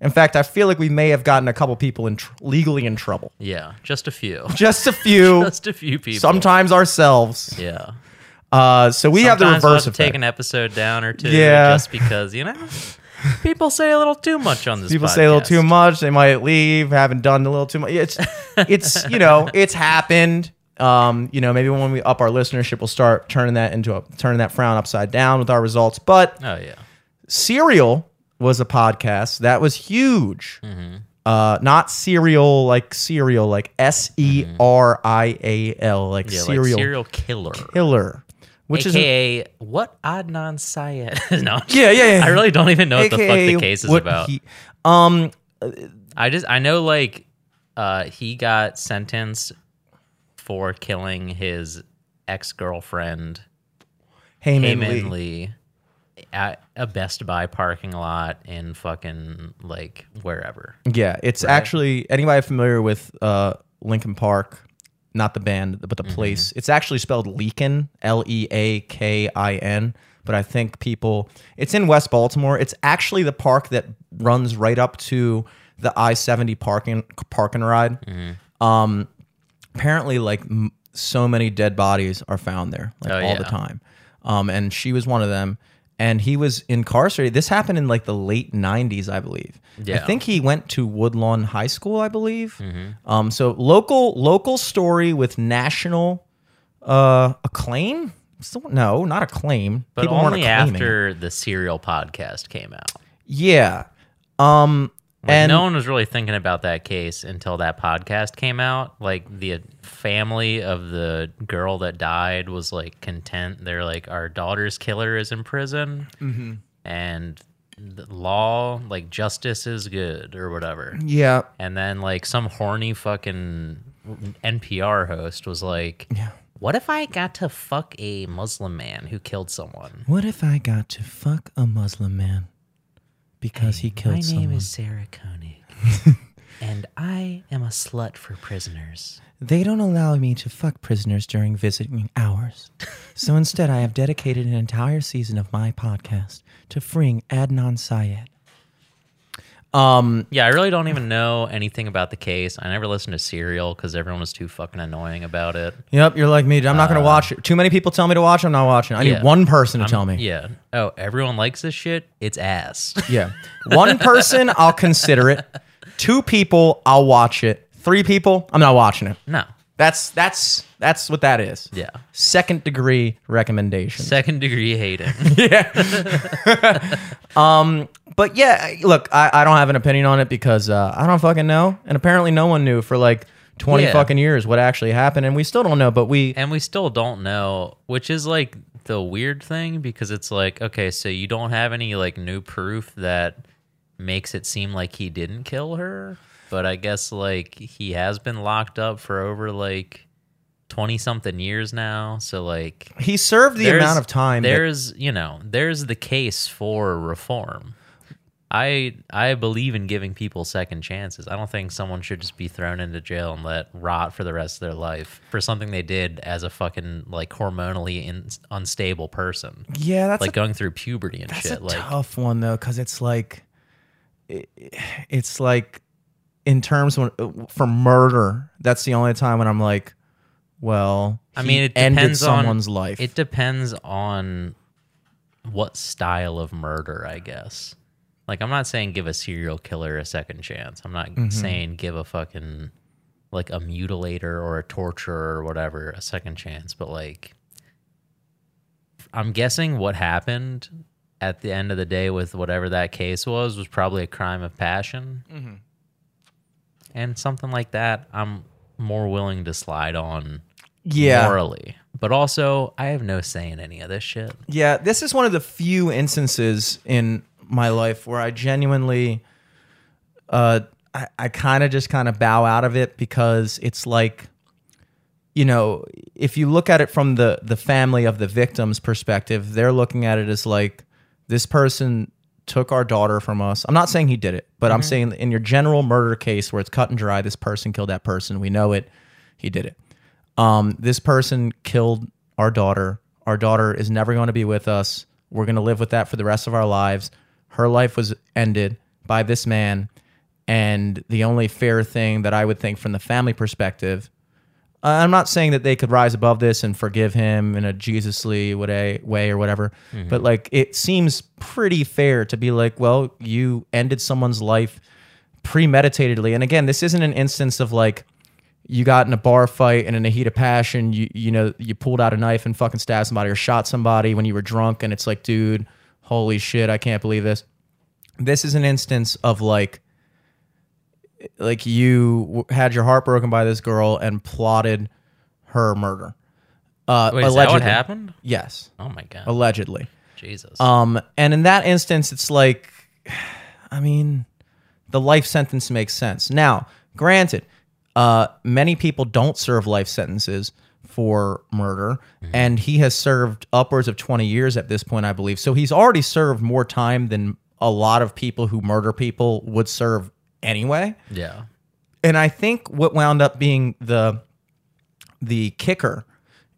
In fact, I feel like we may have gotten a couple people in tr- legally in trouble. Yeah, just a few. Just a few, just a few people. sometimes ourselves. Yeah. Uh, so we have the Sometimes we'll reverse have effect. to take an episode down or two. Yeah. Just because you know, people say a little too much on this. People say a little too much. They might leave. Haven't done a little too much. It's, it's you know, it's happened. Um, you know, maybe when we up our listenership, we'll start turning that into a turning that frown upside down with our results. But Oh yeah. Serial was a podcast that was huge. Mm-hmm. Uh, not serial like cereal, like S E R I A L, like. Yeah, serial like serial killer. killer, which is AKA what Adnan Syed? no. yeah, yeah, yeah. I really don't even know what the fuck the case is about. he- um, I just I know like uh he got sentenced for killing his ex girlfriend, Hae Min, Heyman Lee. Lee, at a Best Buy parking lot in fucking like wherever. Yeah, it's actually anybody familiar with uh, Lincoln Park, not the band, but the Mm-hmm. place. It's actually spelled Leakin, L E A K I N. But I think people, it's in West Baltimore. It's actually the park that runs right up to the I seventy parking park and ride. Mm-hmm. Um, apparently, like m- so many dead bodies are found there, like Oh, all yeah. the time. Um, and she was one of them. And he was incarcerated. This happened in like the late '90s, I believe. Yeah. I think he went to Woodlawn High School, I believe. Um, so local local story with national uh, acclaim. So- No, not acclaim. But People weren't only acclaiming it. after the Serial podcast came out. Yeah. Um, Like, and no one was really thinking about that case until that podcast came out. Like the family of the girl that died was like content. They're like, our daughter's killer is in prison, Mm-hmm. and the law, like justice, is good or whatever. yeah, And then like some horny fucking NPR host was like, Yeah. "What if I got to fuck a Muslim man who killed someone?" What if I got to fuck a Muslim man because he killed My someone? My name is Sarah Koenig, and I am a slut for prisoners. They don't allow me to fuck prisoners during visiting hours. So instead, I have dedicated an entire season of my podcast to freeing Adnan Syed. Um, Yeah, I really don't even know anything about the case. I never listened to Serial because everyone was too fucking annoying about it. yep, you're like me. I'm not going to watch it. Too many people tell me to watch it. I'm not watching it. I Uh, yeah. need one person to tell me. Yeah. Oh, everyone likes this shit. It's ass. Yeah. One person, I'll consider it. Two people, I'll watch it. Three people, I'm not watching it. no. That's that's that's what that is. Yeah. Second degree recommendation. Second degree hating. Yeah. um. But yeah, look, I, I don't have an opinion on it because uh, I don't fucking know, and apparently no one knew for like twenty Yeah. fucking years what actually happened, and we still don't know. But we, and we still don't know, which is like the weird thing because it's like, okay, so you don't have any like new proof that makes it seem like he didn't kill her, but I guess like he has been locked up for over like 20 something years now. So like he served the amount of time. that- There's, you know, there's the case for reform. I I believe in giving people second chances. I don't think someone should just be thrown into jail and let rot for the rest of their life for something they did as a fucking like hormonally in, unstable person, yeah, that's like a, going through puberty and that's shit. a Like, tough one though, because it's like, it- it's like, in terms when for murder, that's the only time when I'm like, well, I mean, it ended depends on someone's life. It depends on what style of murder, I guess. Like, I'm not saying give a serial killer a second chance. I'm not Mm-hmm. saying give a fucking like a mutilator or a torturer or whatever a second chance. But like, I'm guessing what happened at the end of the day with whatever that case was was probably a crime of passion, Mm-hmm. And something like that. I'm more willing to slide on yeah, morally. But also, I have no say in any of this shit. Yeah, this is one of the few instances in my life where I genuinely, uh, I, I kind of just kind of bow out of it because it's like, you know, if you look at it from the the family of the victim's perspective, they're looking at it as like this person took our daughter from us. I'm not saying he did it, but I'm saying in your general murder case where it's cut and dry, this person killed that person. We know it. He did it um, this person killed our daughter. Our daughter is never going to be with us. We're going to live with that for the rest of our lives. Her life was ended by this man. And the only fair thing that I would think from the family perspective, I'm not saying that they could rise above this and forgive him in a Jesusly way, way or whatever, mm-hmm. but like it seems pretty fair to be like, well, you ended someone's life premeditatedly. And again, this isn't an instance of like, you got in a bar fight and in a heat of passion, you you know, you pulled out a knife and fucking stabbed somebody or shot somebody when you were drunk and it's like, dude, holy shit, I can't believe this. This is an instance of like like you had your heart broken by this girl and plotted her murder. Uh Wait, is that allegedly. what happened? Yes, Oh my god, allegedly. Jesus! Um, and in that instance, it's like, I mean, the life sentence makes sense. Now, granted, uh, many people don't serve life sentences for murder, and he has served upwards of 20 years at this point, I believe. So he's already served more time than a lot of people who murder people would serve anyway. Yeah. And I think what wound up being the the kicker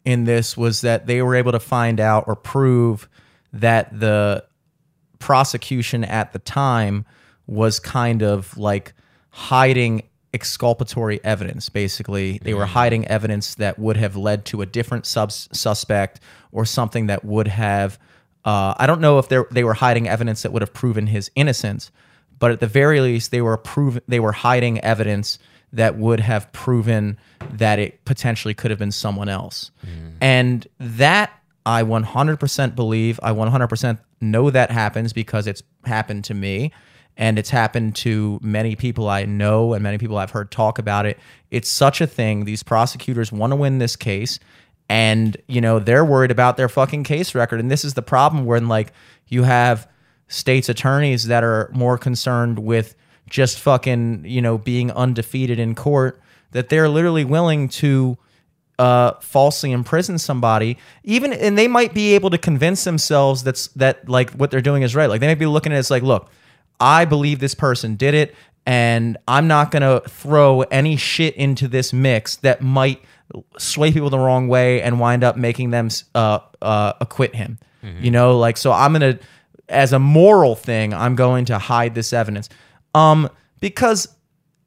in this was that they were able to find out or prove that the prosecution at the time was kind of like hiding exculpatory evidence basically they were hiding evidence that would have led to a different subs- suspect or something that would have uh, i don't know if they they were hiding evidence that would have proven his innocence but at the very least they were proven they were hiding evidence that would have proven that it potentially could have been someone else. Mm. And that i 100% believe. I 100% know that happens because it's happened to me. And it's happened to many people I know and many people I've heard talk about it. It's such a thing. These prosecutors want to win this case. And you know they're worried about their fucking case record. And this is the problem when like you have states attorneys that are more concerned with just fucking, you know, being undefeated in court that they're literally willing to uh, falsely imprison somebody, even and they might be able to convince themselves that's that like what they're doing is right. Like they might be looking at it as like, look, I believe this person did it, and I'm not gonna throw any shit into this mix that might sway people the wrong way and wind up making them uh, uh, acquit him. You know, like so I'm gonna as a moral thing, I'm going to hide this evidence. Um, because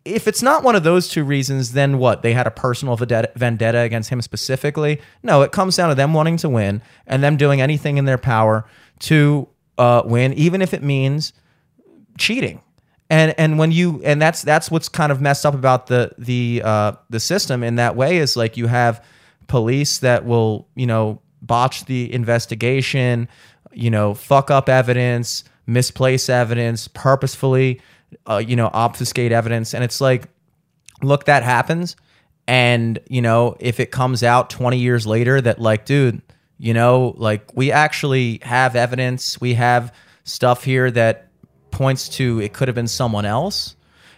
if it's not one of those two reasons, then what? They had a personal vendetta against him specifically? No, it comes down to them wanting to win and them doing anything in their power to uh, win, even if it means cheating. And and when you and that's that's what's kind of messed up about the the uh, the system in that way is like you have police that will you know botch the investigation, you know fuck up evidence, misplace evidence, purposefully uh, you know obfuscate evidence, and it's like look that happens. And you know if it comes out 20 years later that like dude you know like we actually have evidence. We have stuff here that points to it could have been someone else.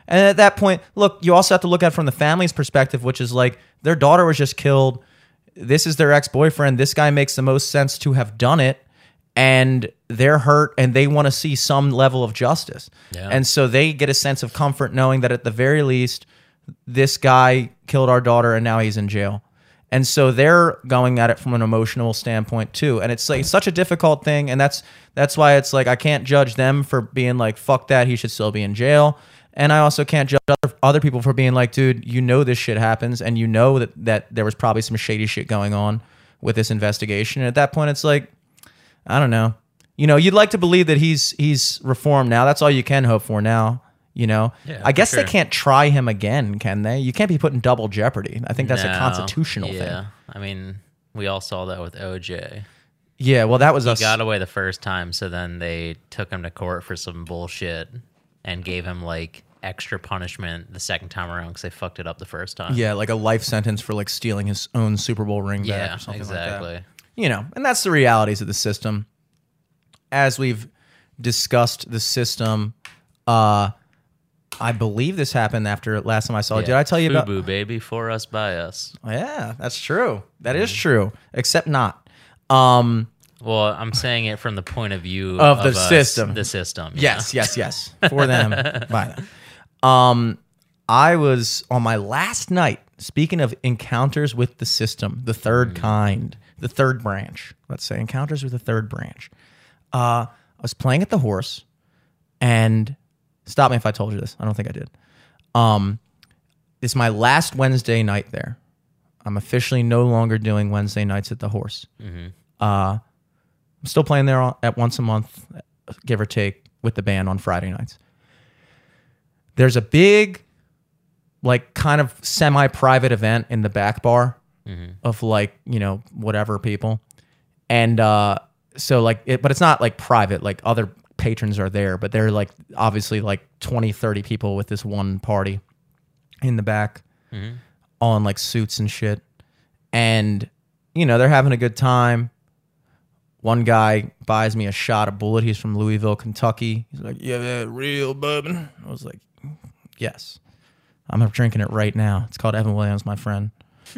And at that point look you also have to look at it from the family's perspective which is like their daughter was just killed. This is their ex-boyfriend. This guy makes the most sense to have done it and they're hurt and they want to see some level of justice. Yeah. and so they get a sense of comfort knowing that at the very least this guy killed our daughter and now he's in jail. And so they're going at it from an emotional standpoint too. And it's like it's such a difficult thing and that's that's why it's like i can't judge them for being like fuck that he should still be in jail. And i also can't judge other, other people for being like dude you know this shit happens and you know that that there was probably some shady shit going on with this investigation. And at that point it's like I don't know. You know, you'd like to believe that he's he's reformed now. That's all you can hope for now. You know, Yeah, I guess they can't try him again, can they? You can't be put in double jeopardy. I think that's a No, constitutional yeah. thing. I mean, we all saw that with OJ. Yeah, well, that was He us. got away the first time, so then they took him to court for some bullshit and gave him like extra punishment the second time around because they fucked it up the first time. yeah, like a life sentence for like stealing his own Super Bowl ring yeah, or something exactly. like that. You know, and that's the realities of the system. As we've discussed the system, uh, I believe this happened after last time I saw it. Did I tell you about? Fubu, baby, for us by us? Yeah, that's true. That is Mm. true, except not. Um, Well, I'm saying it from the point of view Of the us, system. The system. yes, yes, yes. For them, by them. Um, I was on my last night. Speaking of encounters with the system, the third Mm. kind, the third branch. Let's say encounters with the third branch. Uh, I was playing at the horse, and stop me if I told you this. I don't think I did. Um, it's my last Wednesday night there. I'm officially no longer doing Wednesday nights at the horse. Uh, I'm still playing there at once a month, give or take, with the band on Friday nights. There's a big, like, kind of semi-private event in the back bar of like you know whatever people, and uh, so like, it, but it's not like private. Like other patrons are there, but they're like obviously like 20, 30 people with this one party in the back, all in like suits and shit, and you know they're having a good time. One guy buys me a shot of Bulleit. He's from Louisville, Kentucky. He's like, "Yeah, that real bourbon." I was like, "Yes." I'm drinking it right now. It's called Evan Williams, my friend.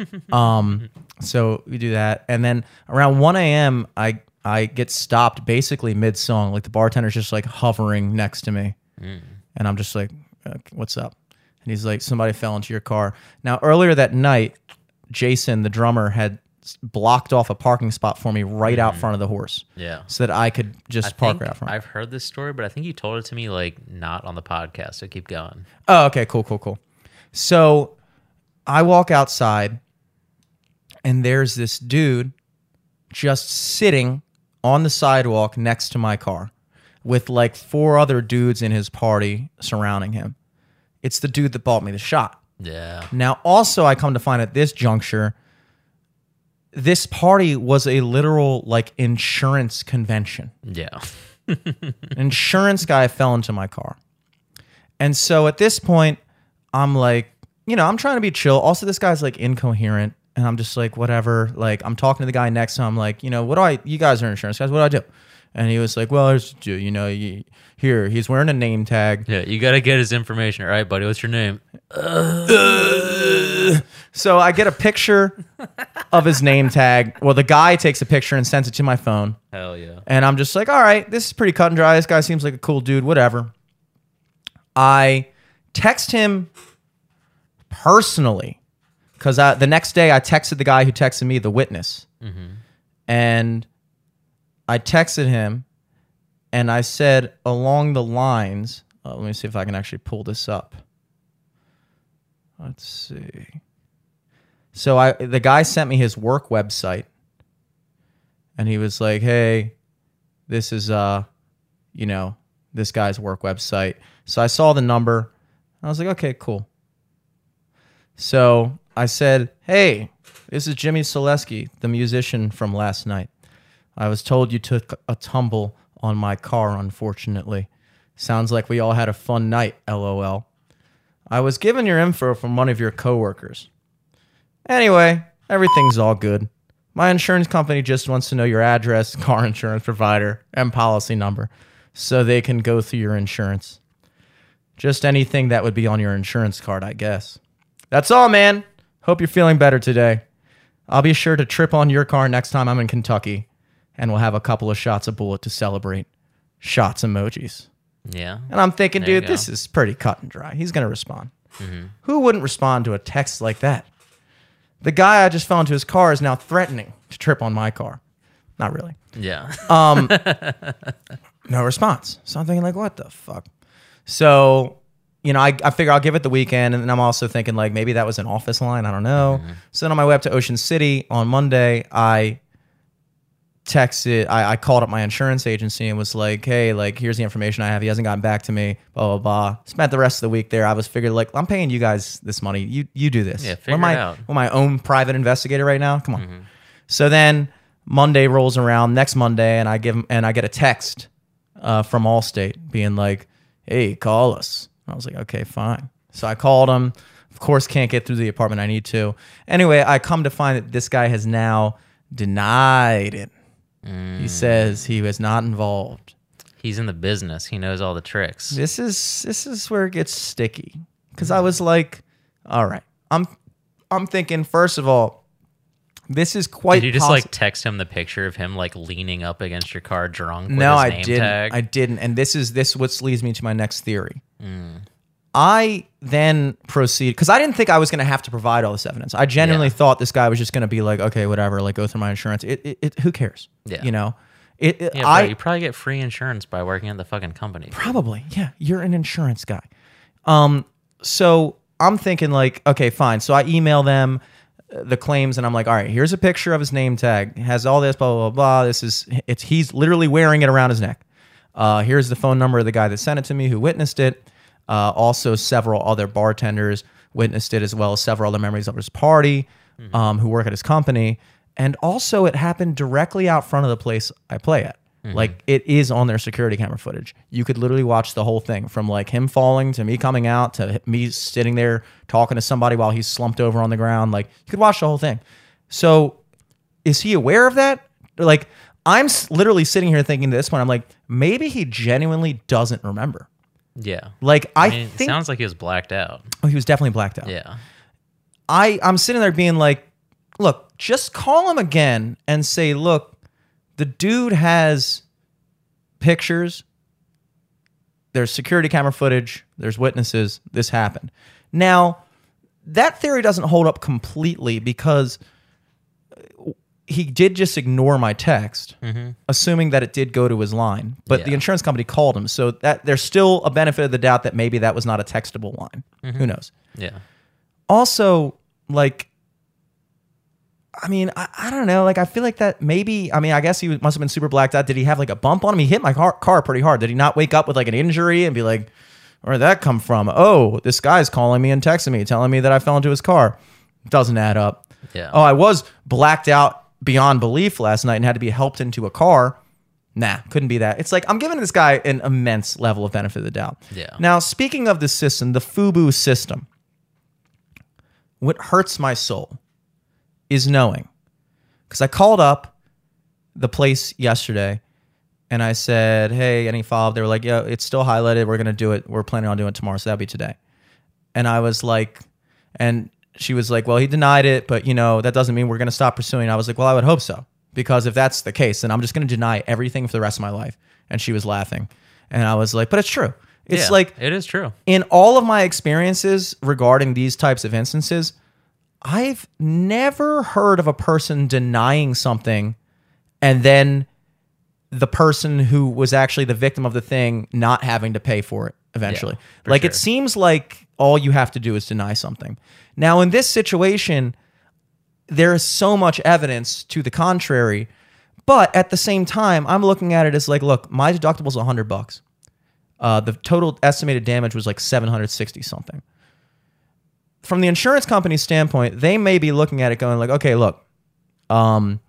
um, so we do that, and then around 1 a.m. I I get stopped basically mid song. Like the bartender's just like hovering next to me, and I'm just like, uh, "What's up?" And he's like, "Somebody fell into your car." Now earlier that night, Jason, the drummer, had blocked off a parking spot for me right out front of the horse, Yeah. so that I could just I park right out front. I've heard this story, but I think you told it to me like not on the podcast. So keep going. Oh, okay, cool, cool, cool. So I walk outside and there's this dude just sitting on the sidewalk next to my car with like four other dudes in his party surrounding him. It's the dude that bought me the shot. Yeah. Now, also, I come to find at this juncture, this party was a literal like insurance convention Yeah. an insurance guy fell into my car. And so at this point, I'm like, you know, I'm trying to be chill. Also, this guy's like incoherent. And I'm just like, whatever. Like, I'm talking to the guy next to him. I'm like, you know, what do I, you guys are insurance guys. What do I do? And he was like, well, there's, you know, you, here, he's wearing a name tag. Yeah. You got to get his information. All right, buddy. What's your name? So I get a picture of his name tag. Well, the guy takes a picture and sends it to my phone. Hell yeah. And I'm just like, all right, this is pretty cut and dry. This guy seems like a cool dude, whatever. I text him personally because the next day I texted the guy who texted me, the witness. And I texted him and I said along the lines, uh, let me see if I can actually pull this up. Let's see. So I the guy sent me his work website and he was like, "Hey, this is uh, you know, this guy's work website." So I saw the number. I was like, "Okay, cool." So I said, "Hey, this is Jimmy Selesky, the musician from last night. I was told you took a tumble on my car, unfortunately. Sounds like we all had a fun night, lol. I was given your info from one of your coworkers. Anyway, everything's all good. My insurance company just wants to know your address, car insurance provider, and policy number so they can go through your insurance. Just anything that would be on your insurance card, I guess. That's all, man. Hope you're feeling better today. I'll be sure to trip on your car next time I'm in Kentucky, and we'll have a couple of shots of Bulleit to celebrate. Shots emojis. Yeah. And I'm thinking, There dude, this is pretty cut and dry. He's going to respond. Who wouldn't respond to a text like that? The guy I just fell into his car is now threatening to trip on my car. Not really. Yeah. Um, No response. So I'm thinking, like, what the fuck? So, you know, I, I figure I'll give it the weekend. And I'm also thinking, like, maybe that was an office line. I don't know. So then on my way up to Ocean City on Monday, I texted, I, I called up my insurance agency and was like, hey, like, here's the information I have. He hasn't gotten back to me, blah, blah, blah. Spent the rest of the week there. I was figured, like, I'm paying you guys this money. You you do this. Yeah, figure am it out. I own private investigator right now? Come on. So then Monday rolls around, next Monday, and I give 'em- and I get a text uh, from Allstate being like, "Hey, call us." I was like, "Okay, fine." So I called him. Of course, can't get through the apartment I need to. Anyway, I come to find that this guy has now denied it. He mm. says he was not involved. He's in the business. He knows all the tricks. This is this is where it gets sticky because I mm. was like, "All right, I'm I'm thinking first of all, this is quite." Did you just possi- like text him the picture of him like leaning up against your car drunk? With No, his I name didn't. Tag? I didn't. And this is this what leads me to my next theory. Mm. I then proceed because I didn't think I was going to have to provide all this evidence. I genuinely Yeah. thought this guy was just going to be like, okay, whatever, like go through my insurance. It, it, it who cares? Yeah. you know, it. it yeah, I you probably get free insurance by working at the fucking company. probably yeah. You're an insurance guy. Um, so I'm thinking like, okay, fine. So I email them the claims and I'm like, all right, here's a picture of his name tag. Has all this, blah, blah, blah, blah. This is, it's, he's literally wearing it around his neck. Uh, here's the phone number of the guy that sent it to me who witnessed it. Uh, also, several other bartenders witnessed it, as well as several other members of his party um, who work at his company. And also, it happened directly out front of the place I play at. Mm-hmm. Like it is on their security camera footage. You could literally watch the whole thing from like him falling to me coming out to me sitting there talking to somebody while he's slumped over on the ground. Like you could watch the whole thing. So is he aware of that? Like I'm literally sitting here thinking this point, I'm like, maybe he genuinely doesn't remember. Yeah. Like I, I mean, it think sounds like he was blacked out. oh, he was definitely blacked out. Yeah. I I'm sitting there being like, look, just call him again and say, look, the dude has pictures. There's security camera footage. There's witnesses. This happened. Now, that theory doesn't hold up completely because he did just ignore my text, mm-hmm. assuming that it did go to his line. But the insurance company called him, so that there's still a benefit of the doubt that maybe that was not a textable line. Who mm-hmm. knows? Yeah. also like i mean I, I don't know like i feel like that maybe i mean i guess he must have been super blacked out. Did he have like a bump on him? He hit my car, car pretty hard. Did he not wake up with like an injury and be like where'd that come from? Oh this guy's calling me and texting me telling me that i fell into his car. Doesn't add up. Yeah. oh i was blacked out beyond belief last night and had to be helped into a car. Nah couldn't be that. It's like i'm giving this guy an immense level of benefit of the doubt. Yeah. now speaking of the system the fubu system what hurts my soul is knowing. Because i called up the place yesterday and i said hey any follow-up they were like yeah it's still highlighted. We're going to do it. We're planning on doing it tomorrow so that'll be today. And i was like and she was like well he denied it but you know that doesn't mean we're going to stop pursuing. I was like well i would hope so because if that's the case then i'm just going to deny everything for the rest of my life. And she was laughing. And i was like but it's true. It's Yeah, like it is true. in all of my experiences regarding these types of instances, I've never heard of a person denying something and then the person who was actually the victim of the thing not having to pay for it eventually. for like it seems like all you have to do is deny something. Now, in this situation, there is so much evidence to the contrary, but at the same time, I'm looking at it as like, look, my deductible deductible's 100 bucks. Uh, the total estimated damage was like 760 something. From the insurance company's standpoint, they may be looking at it going like, okay, look, um,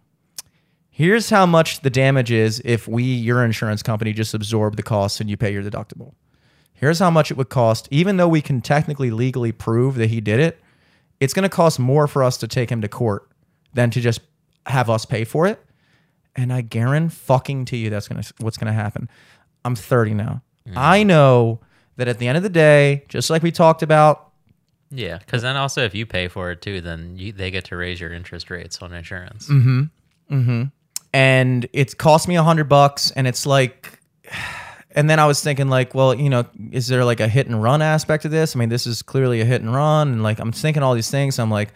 here's how much the damage is if we, your insurance company, just absorb the costs and you pay your deductible. Here's how much it would cost, even though we can technically legally prove that he did it. It's going to cost more for us to take him to court than to just have us pay for it. And I guarantee fucking to you that's gonna what's gonna happen. I'm 30 now. I know that at the end of the day, just like we talked about, Yeah, because then also if you pay for it too, then you, they get to raise your interest rates on insurance. Mm-hmm. and it cost me a hundred bucks, and it's like, and then I was thinking like, well, you know, is there like a hit and run aspect of this? I mean, this is clearly a hit and run, and like I'm thinking all these things. I'm like,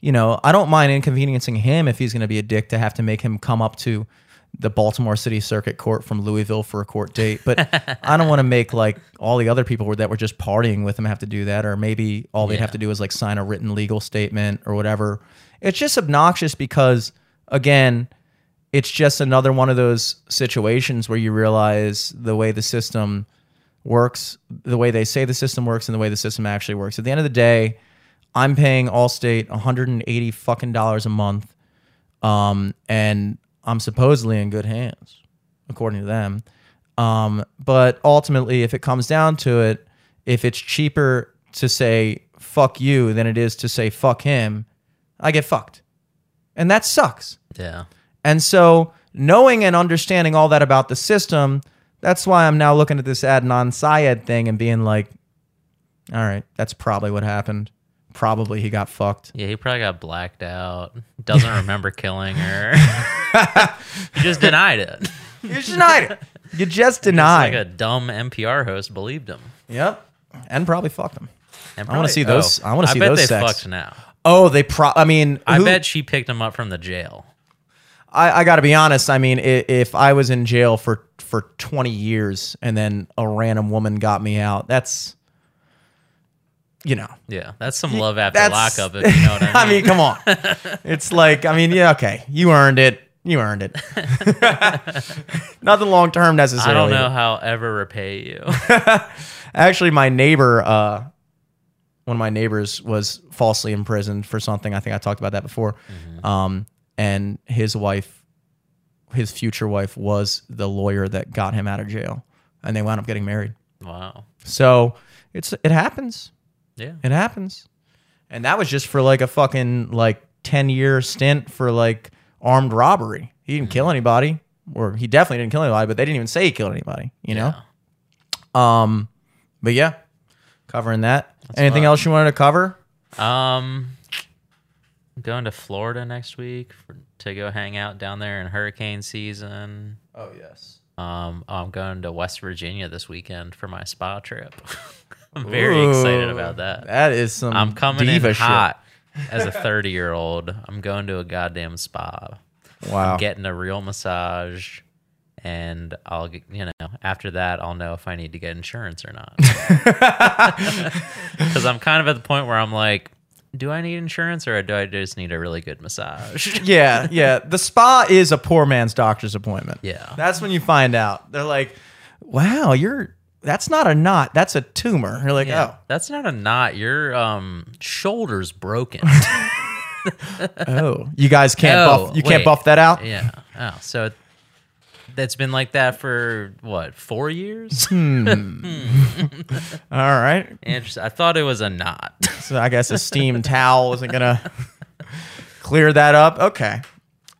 you know, I don't mind inconveniencing him if he's going to be a dick to have to make him come up to the Baltimore City Circuit Court from Louisville for a court date. But I don't want to make like all the other people that were just partying with him have to do that, or maybe all they'd Yeah. have to do is like sign a written legal statement or whatever. It's just obnoxious because, again, it's just another one of those situations where you realize the way the system works, the way they say the system works, and the way the system actually works. At the end of the day, I'm paying Allstate 180 fucking dollars a month, um, and I'm supposedly in good hands, according to them. Um, but ultimately, if it comes down to it, if it's cheaper to say fuck you than it is to say fuck him, I get fucked, and that sucks. Yeah. And so, knowing and understanding all that about the system, that's why I'm now looking at this Adnan Syed thing and being like, all right, that's probably what happened. Probably he got fucked. Yeah, he probably got blacked out. Doesn't remember killing her. he just denied it. You just denied it. You just Just denied. like a dumb NPR host believed him. yep. And probably fucked him. And I wanna see those- oh, I wanna see I bet those they sex. fucked now. Oh, they pro. I mean, I bet she picked him up from the jail. I, I got to be honest. I mean, if, if I was in jail for for 20 years and then a random woman got me out, that's, you know, Yeah, that's some love after that's- lockup, if you know what I mean. I mean, come on. it's like, I mean, yeah, okay, you earned it. You earned it. Nothing long term necessarily. I don't know how I'll ever repay you. Actually, my neighbor, uh, one of my neighbors was falsely imprisoned for something. I think I talked about that before. Mm-hmm. Um, and his wife, his future wife, was the lawyer that got him out of jail, and they wound up getting married. wow. So it's it happens. Yeah. It happens. And that was just for like a fucking like 10 year stint for like armed robbery. He didn't kill anybody, or he definitely didn't kill anybody, but they didn't even say he killed anybody, you know? Um, but yeah, covering that. Anything else you wanted to cover? Um, I'm going to Florida next week for, to go hang out down there in hurricane season. Oh yes. Um, I'm going to West Virginia this weekend for my spa trip. I'm very excited about that. That is some. I'm coming diva in shit. hot as a 30 year old. I'm going to a goddamn spa. Wow. I'm getting a real massage, and I'll get, you know after that I'll know if I need to get insurance or not. Because I'm kind of at the point where I'm like, do I need insurance or do I just need a really good massage? yeah, yeah. The spa is a poor man's doctor's appointment. Yeah. That's when you find out. They're like, "Wow, you're that's not a knot, that's a tumor." You're like, Yeah, that's not a knot. Your um shoulder's broken. "Oh, oh." You guys can't Oh, buff you can't buff that out? yeah. Oh, so that's been like that for what four years? All right. Interesting. I thought it was a knot. So I guess a steam towel isn't gonna clear that up. Okay.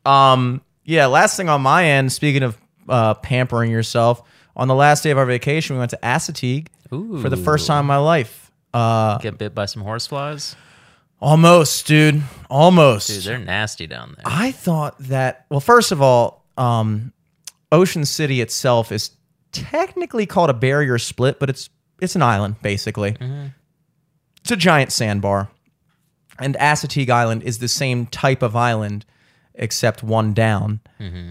Um. Yeah. Last thing on my end. Speaking of uh, pampering yourself, on the last day of our vacation, we went to Assateague for the first time in my life. Uh, Get bit by some horseflies. almost, dude. Almost. Dude, they're nasty down there. I thought that. Well, first of all, um, Ocean City itself is technically called a barrier split, but it's it's an island basically. It's a giant sandbar, and Assateague Island is the same type of island, except one down.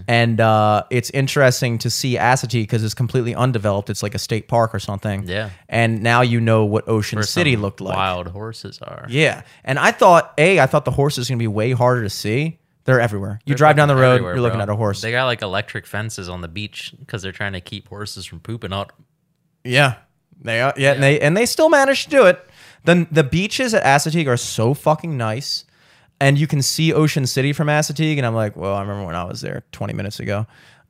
And uh, it's interesting to see Assateague because it's completely undeveloped. It's like a state park or something. Yeah. And now you know what Ocean Where City looked like. Wild horses are. Yeah. And I thought, A, I thought the horses going to be way harder to see. They're everywhere. You drive down the road, you're looking bro. at a horse. They got like electric fences on the beach because they're trying to keep horses from pooping out. yeah. They are, yeah, And, they, and they still managed to do it. The, the beaches at Assateague are so fucking nice. And you can see Ocean City from Assateague. And I'm like, well, I remember when I was there 20 minutes ago.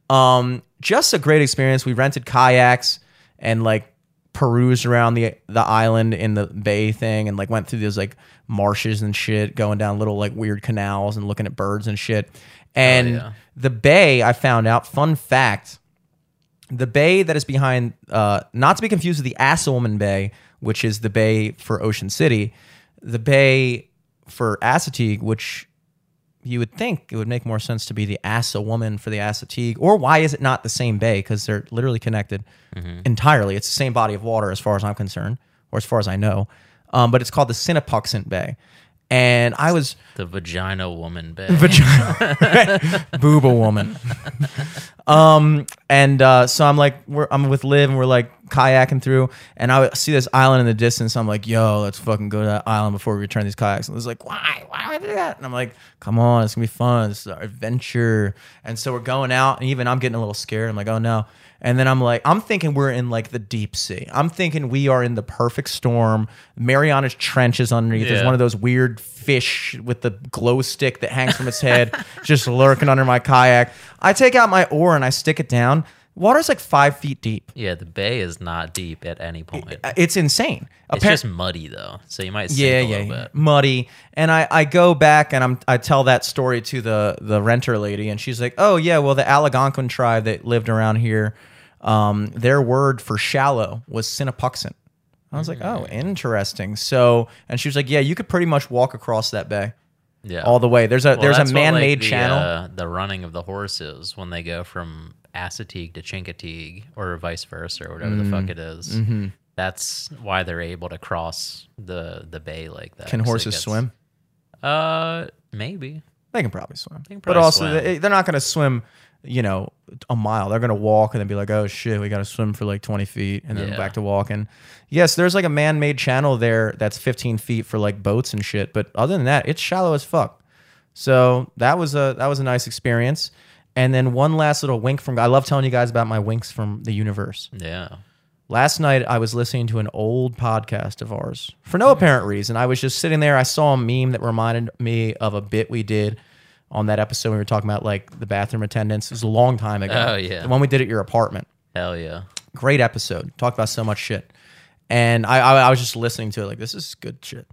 Um, just a great experience. We rented kayaks and like perused around the the island in the bay thing and like went through those like marshes and shit, going down little like weird canals and looking at birds and shit. And yeah. the bay, I found out, fun fact, the bay that is behind, uh, not to be confused with the Assawoman Bay, which is the bay for Ocean City, the bay for Assateague, which you would think it would make more sense to be the Assa woman for the Assateague, or why is it not the same bay? Because they're literally connected entirely. It's the same body of water as far as I'm concerned, or as far as I know. Um, but it's called the Sinnepuxent Bay. And I was The vagina woman bay. vagina, booba woman. um, and uh, so I'm like, we're, I'm with Liv, and we're like kayaking through, and I see this island in the distance. I'm like, yo, let's fucking go to that island before we return these kayaks. And Liv's like, why, why would I do that? And I'm like, come on, it's gonna be fun. It's our adventure. And so we're going out, and even I'm getting a little scared. I'm like, oh no. And then I'm like, I'm thinking we're in like the deep sea. I'm thinking we are in the perfect storm. Mariana's Trench is underneath. There's one of those weird fish with the glow stick that hangs from its head, just lurking under my kayak. I take out my oar and I stick it down. Water's like five feet deep. yeah, the bay is not deep at any point. It's insane. It's Appar- just muddy though, so you might sink yeah, a yeah, little yeah. bit. muddy. And I, I go back and I'm I tell that story to the the renter lady, and she's like, "Oh yeah, well the Algonquin tribe that lived around here, um, their word for shallow was Sinnepuxent." I was like, "Oh, Mm. interesting." So, and she was like, "Yeah, you could pretty much walk across that bay Yeah, all the way. There's a Well, there's a that's what, like, man-made the, channel." uh, the running of the horses when they go from Assateague to Chincoteague or vice versa or whatever the Mm. fuck it is. Mm-hmm. That's why they're able to cross the the bay like that. Can horses gets- swim? Uh, maybe. They can probably swim. can but also, swim. They, they're not going to swim, you know, a mile. They're going to walk and then be like, oh shit, we got to swim for like 20 feet and then Yeah. back to walking. Yes, there's like a man made channel there that's 15 feet for like boats and shit. But other than that, it's shallow as fuck. So that was a that was a nice experience. And then one last little wink from I love telling you guys about my winks from the universe. Yeah. Last night I was listening to an old podcast of ours for no apparent reason. I was just sitting there. I saw a meme that reminded me of a bit we did on that episode. We were talking about like the bathroom attendants. It was a long time ago. Oh, yeah. the one we did at your apartment. Hell yeah. Great episode. Talked about so much shit. And I, I, I was just listening to it like this is good shit.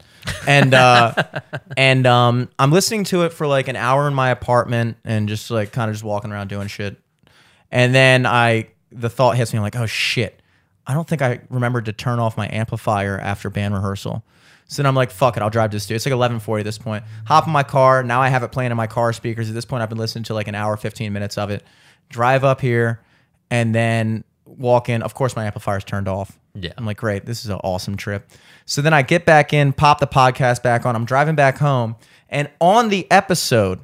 And uh, and um, I'm listening to it for like an hour in my apartment and just like kind of just walking around doing shit. And then I the thought hits me I'm like, oh shit. I don't think I remembered to turn off my amplifier after band rehearsal. So then I'm like, fuck it, I'll drive to the studio. It's like 11:40 at this point. Hop in my car. Now I have it playing in my car speakers. At this point, I've been listening to like an hour, 15 minutes of it. Drive up here, and then walk in. Of course, my amplifier's turned off. Yeah. I'm like, great, this is an awesome trip. So then I get back in, pop the podcast back on. I'm driving back home, and on the episode,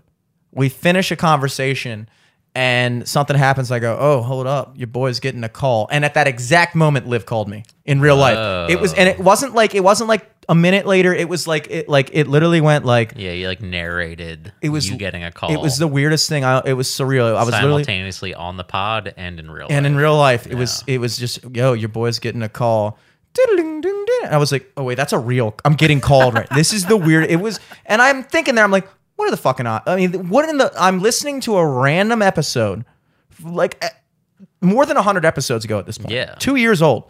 we finish a conversation and something happens. I go, oh, hold up, your boy's getting a call. And at that exact moment, Liv called me in real life. It was, and it oh. wasn't like it wasn't like a minute later. It was like it like it literally went like Yeah, you like narrated it was you getting a call. It was the weirdest thing. I, it was surreal. I was literally simultaneously on the pod and in real life. and life. in real life, it was it was just yo, your boy's getting a call. Diddling, ding, ding. And I was like, oh wait, that's a real. I'm getting called right. This is the weird. It was, and I'm thinking there. I'm like, what are the fucking? odds? I mean, what in the? I'm listening to a random episode, like eh, more than hundred episodes ago at this point. Yeah. two years old.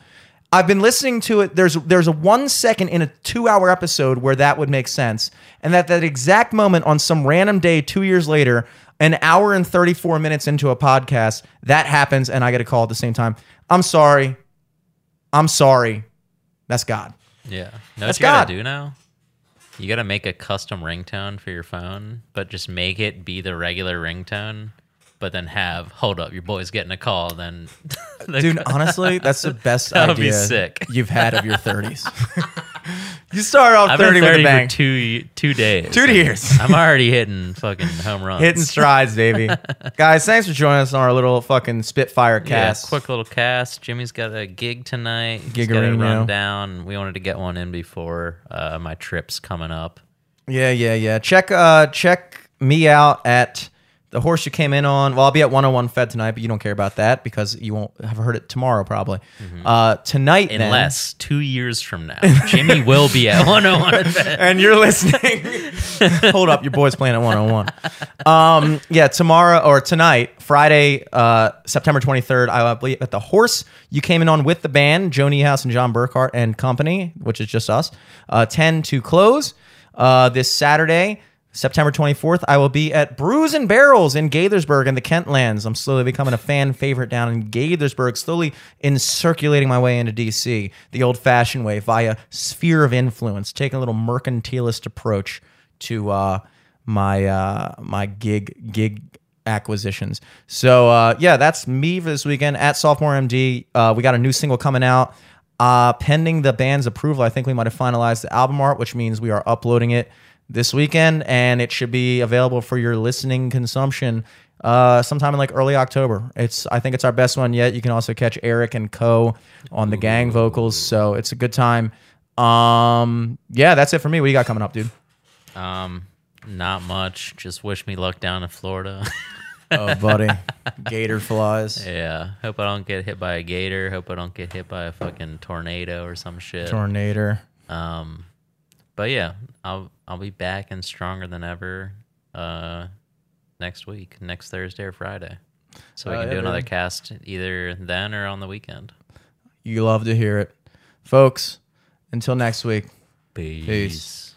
I've been listening to it. There's there's a one second in a two hour episode where that would make sense, and that that exact moment on some random day two years later, an hour and thirty four minutes into a podcast, that happens, and I get a call at the same time. I'm sorry. I'm sorry. That's God. Yeah. No, That's what you gotta God. do now? You gotta make a custom ringtone for your phone, but just make it be the regular ringtone, but then have hold up, your boy's getting a call. Then, the Dude, honestly, that's the best That would be idea sick. you've had of your 30s. you start off I've 30 been with a bang. for two two days. Two years. I'm already hitting fucking home runs. Hitting strides, baby. Guys, thanks for joining us on our little fucking Spitfire Yeah, cast. quick little cast. Jimmy's got a gig tonight. He's got to Gigarino. run down. We wanted to get one in before uh, my trip's coming up. Yeah, yeah, yeah. Check uh check me out at the horse you came in on. Well, I'll be at 101 Fed tonight, but you don't care about that because you won't have heard it tomorrow probably. Uh tonight then- Unless two years from now, Jimmy will be at 101 event. and you're listening. Hold up, your boy's playing at 101. Um, yeah, tomorrow or tonight, Friday, uh, September 23rd, I will be at the Horse. You came in on with the band, Joe Niehaus and John Burkhart and company, which is just us. Uh, 10 to close. Uh, this Saturday, September 24th, I will be at Brews and Barrels in Gaithersburg in the Kentlands. I'm slowly becoming a fan favorite down in Gaithersburg, slowly in circulating my way into DC the old fashioned way via sphere of influence, taking a little mercantilist approach to uh, my uh, my gig gig acquisitions. So uh, yeah, that's me for this weekend at Sophomore MD. Uh, we got a new single coming out. Uh, pending the band's approval, I think we might have finalized the album art, which means we are uploading it this weekend, and it should be available for your listening consumption uh, sometime in like early October. It's I think it's our best one yet. You can also catch Eric and Co on the gang vocals, so it's a good time. Um, yeah, that's it for me. What you got coming up, dude? Um, not much. Just wish me luck down in Florida. Oh, buddy, gator flies, yeah. Hope I don't get hit by a gator. Hope I don't get hit by a fucking tornado or some shit. tornado. Um, but yeah, I'll I'll be back and stronger than ever. Uh, next week, next Thursday or Friday. So we Oh, can yeah, do another baby. cast either then or on the weekend. You love to hear it, folks. Until next week. Peace. Peace.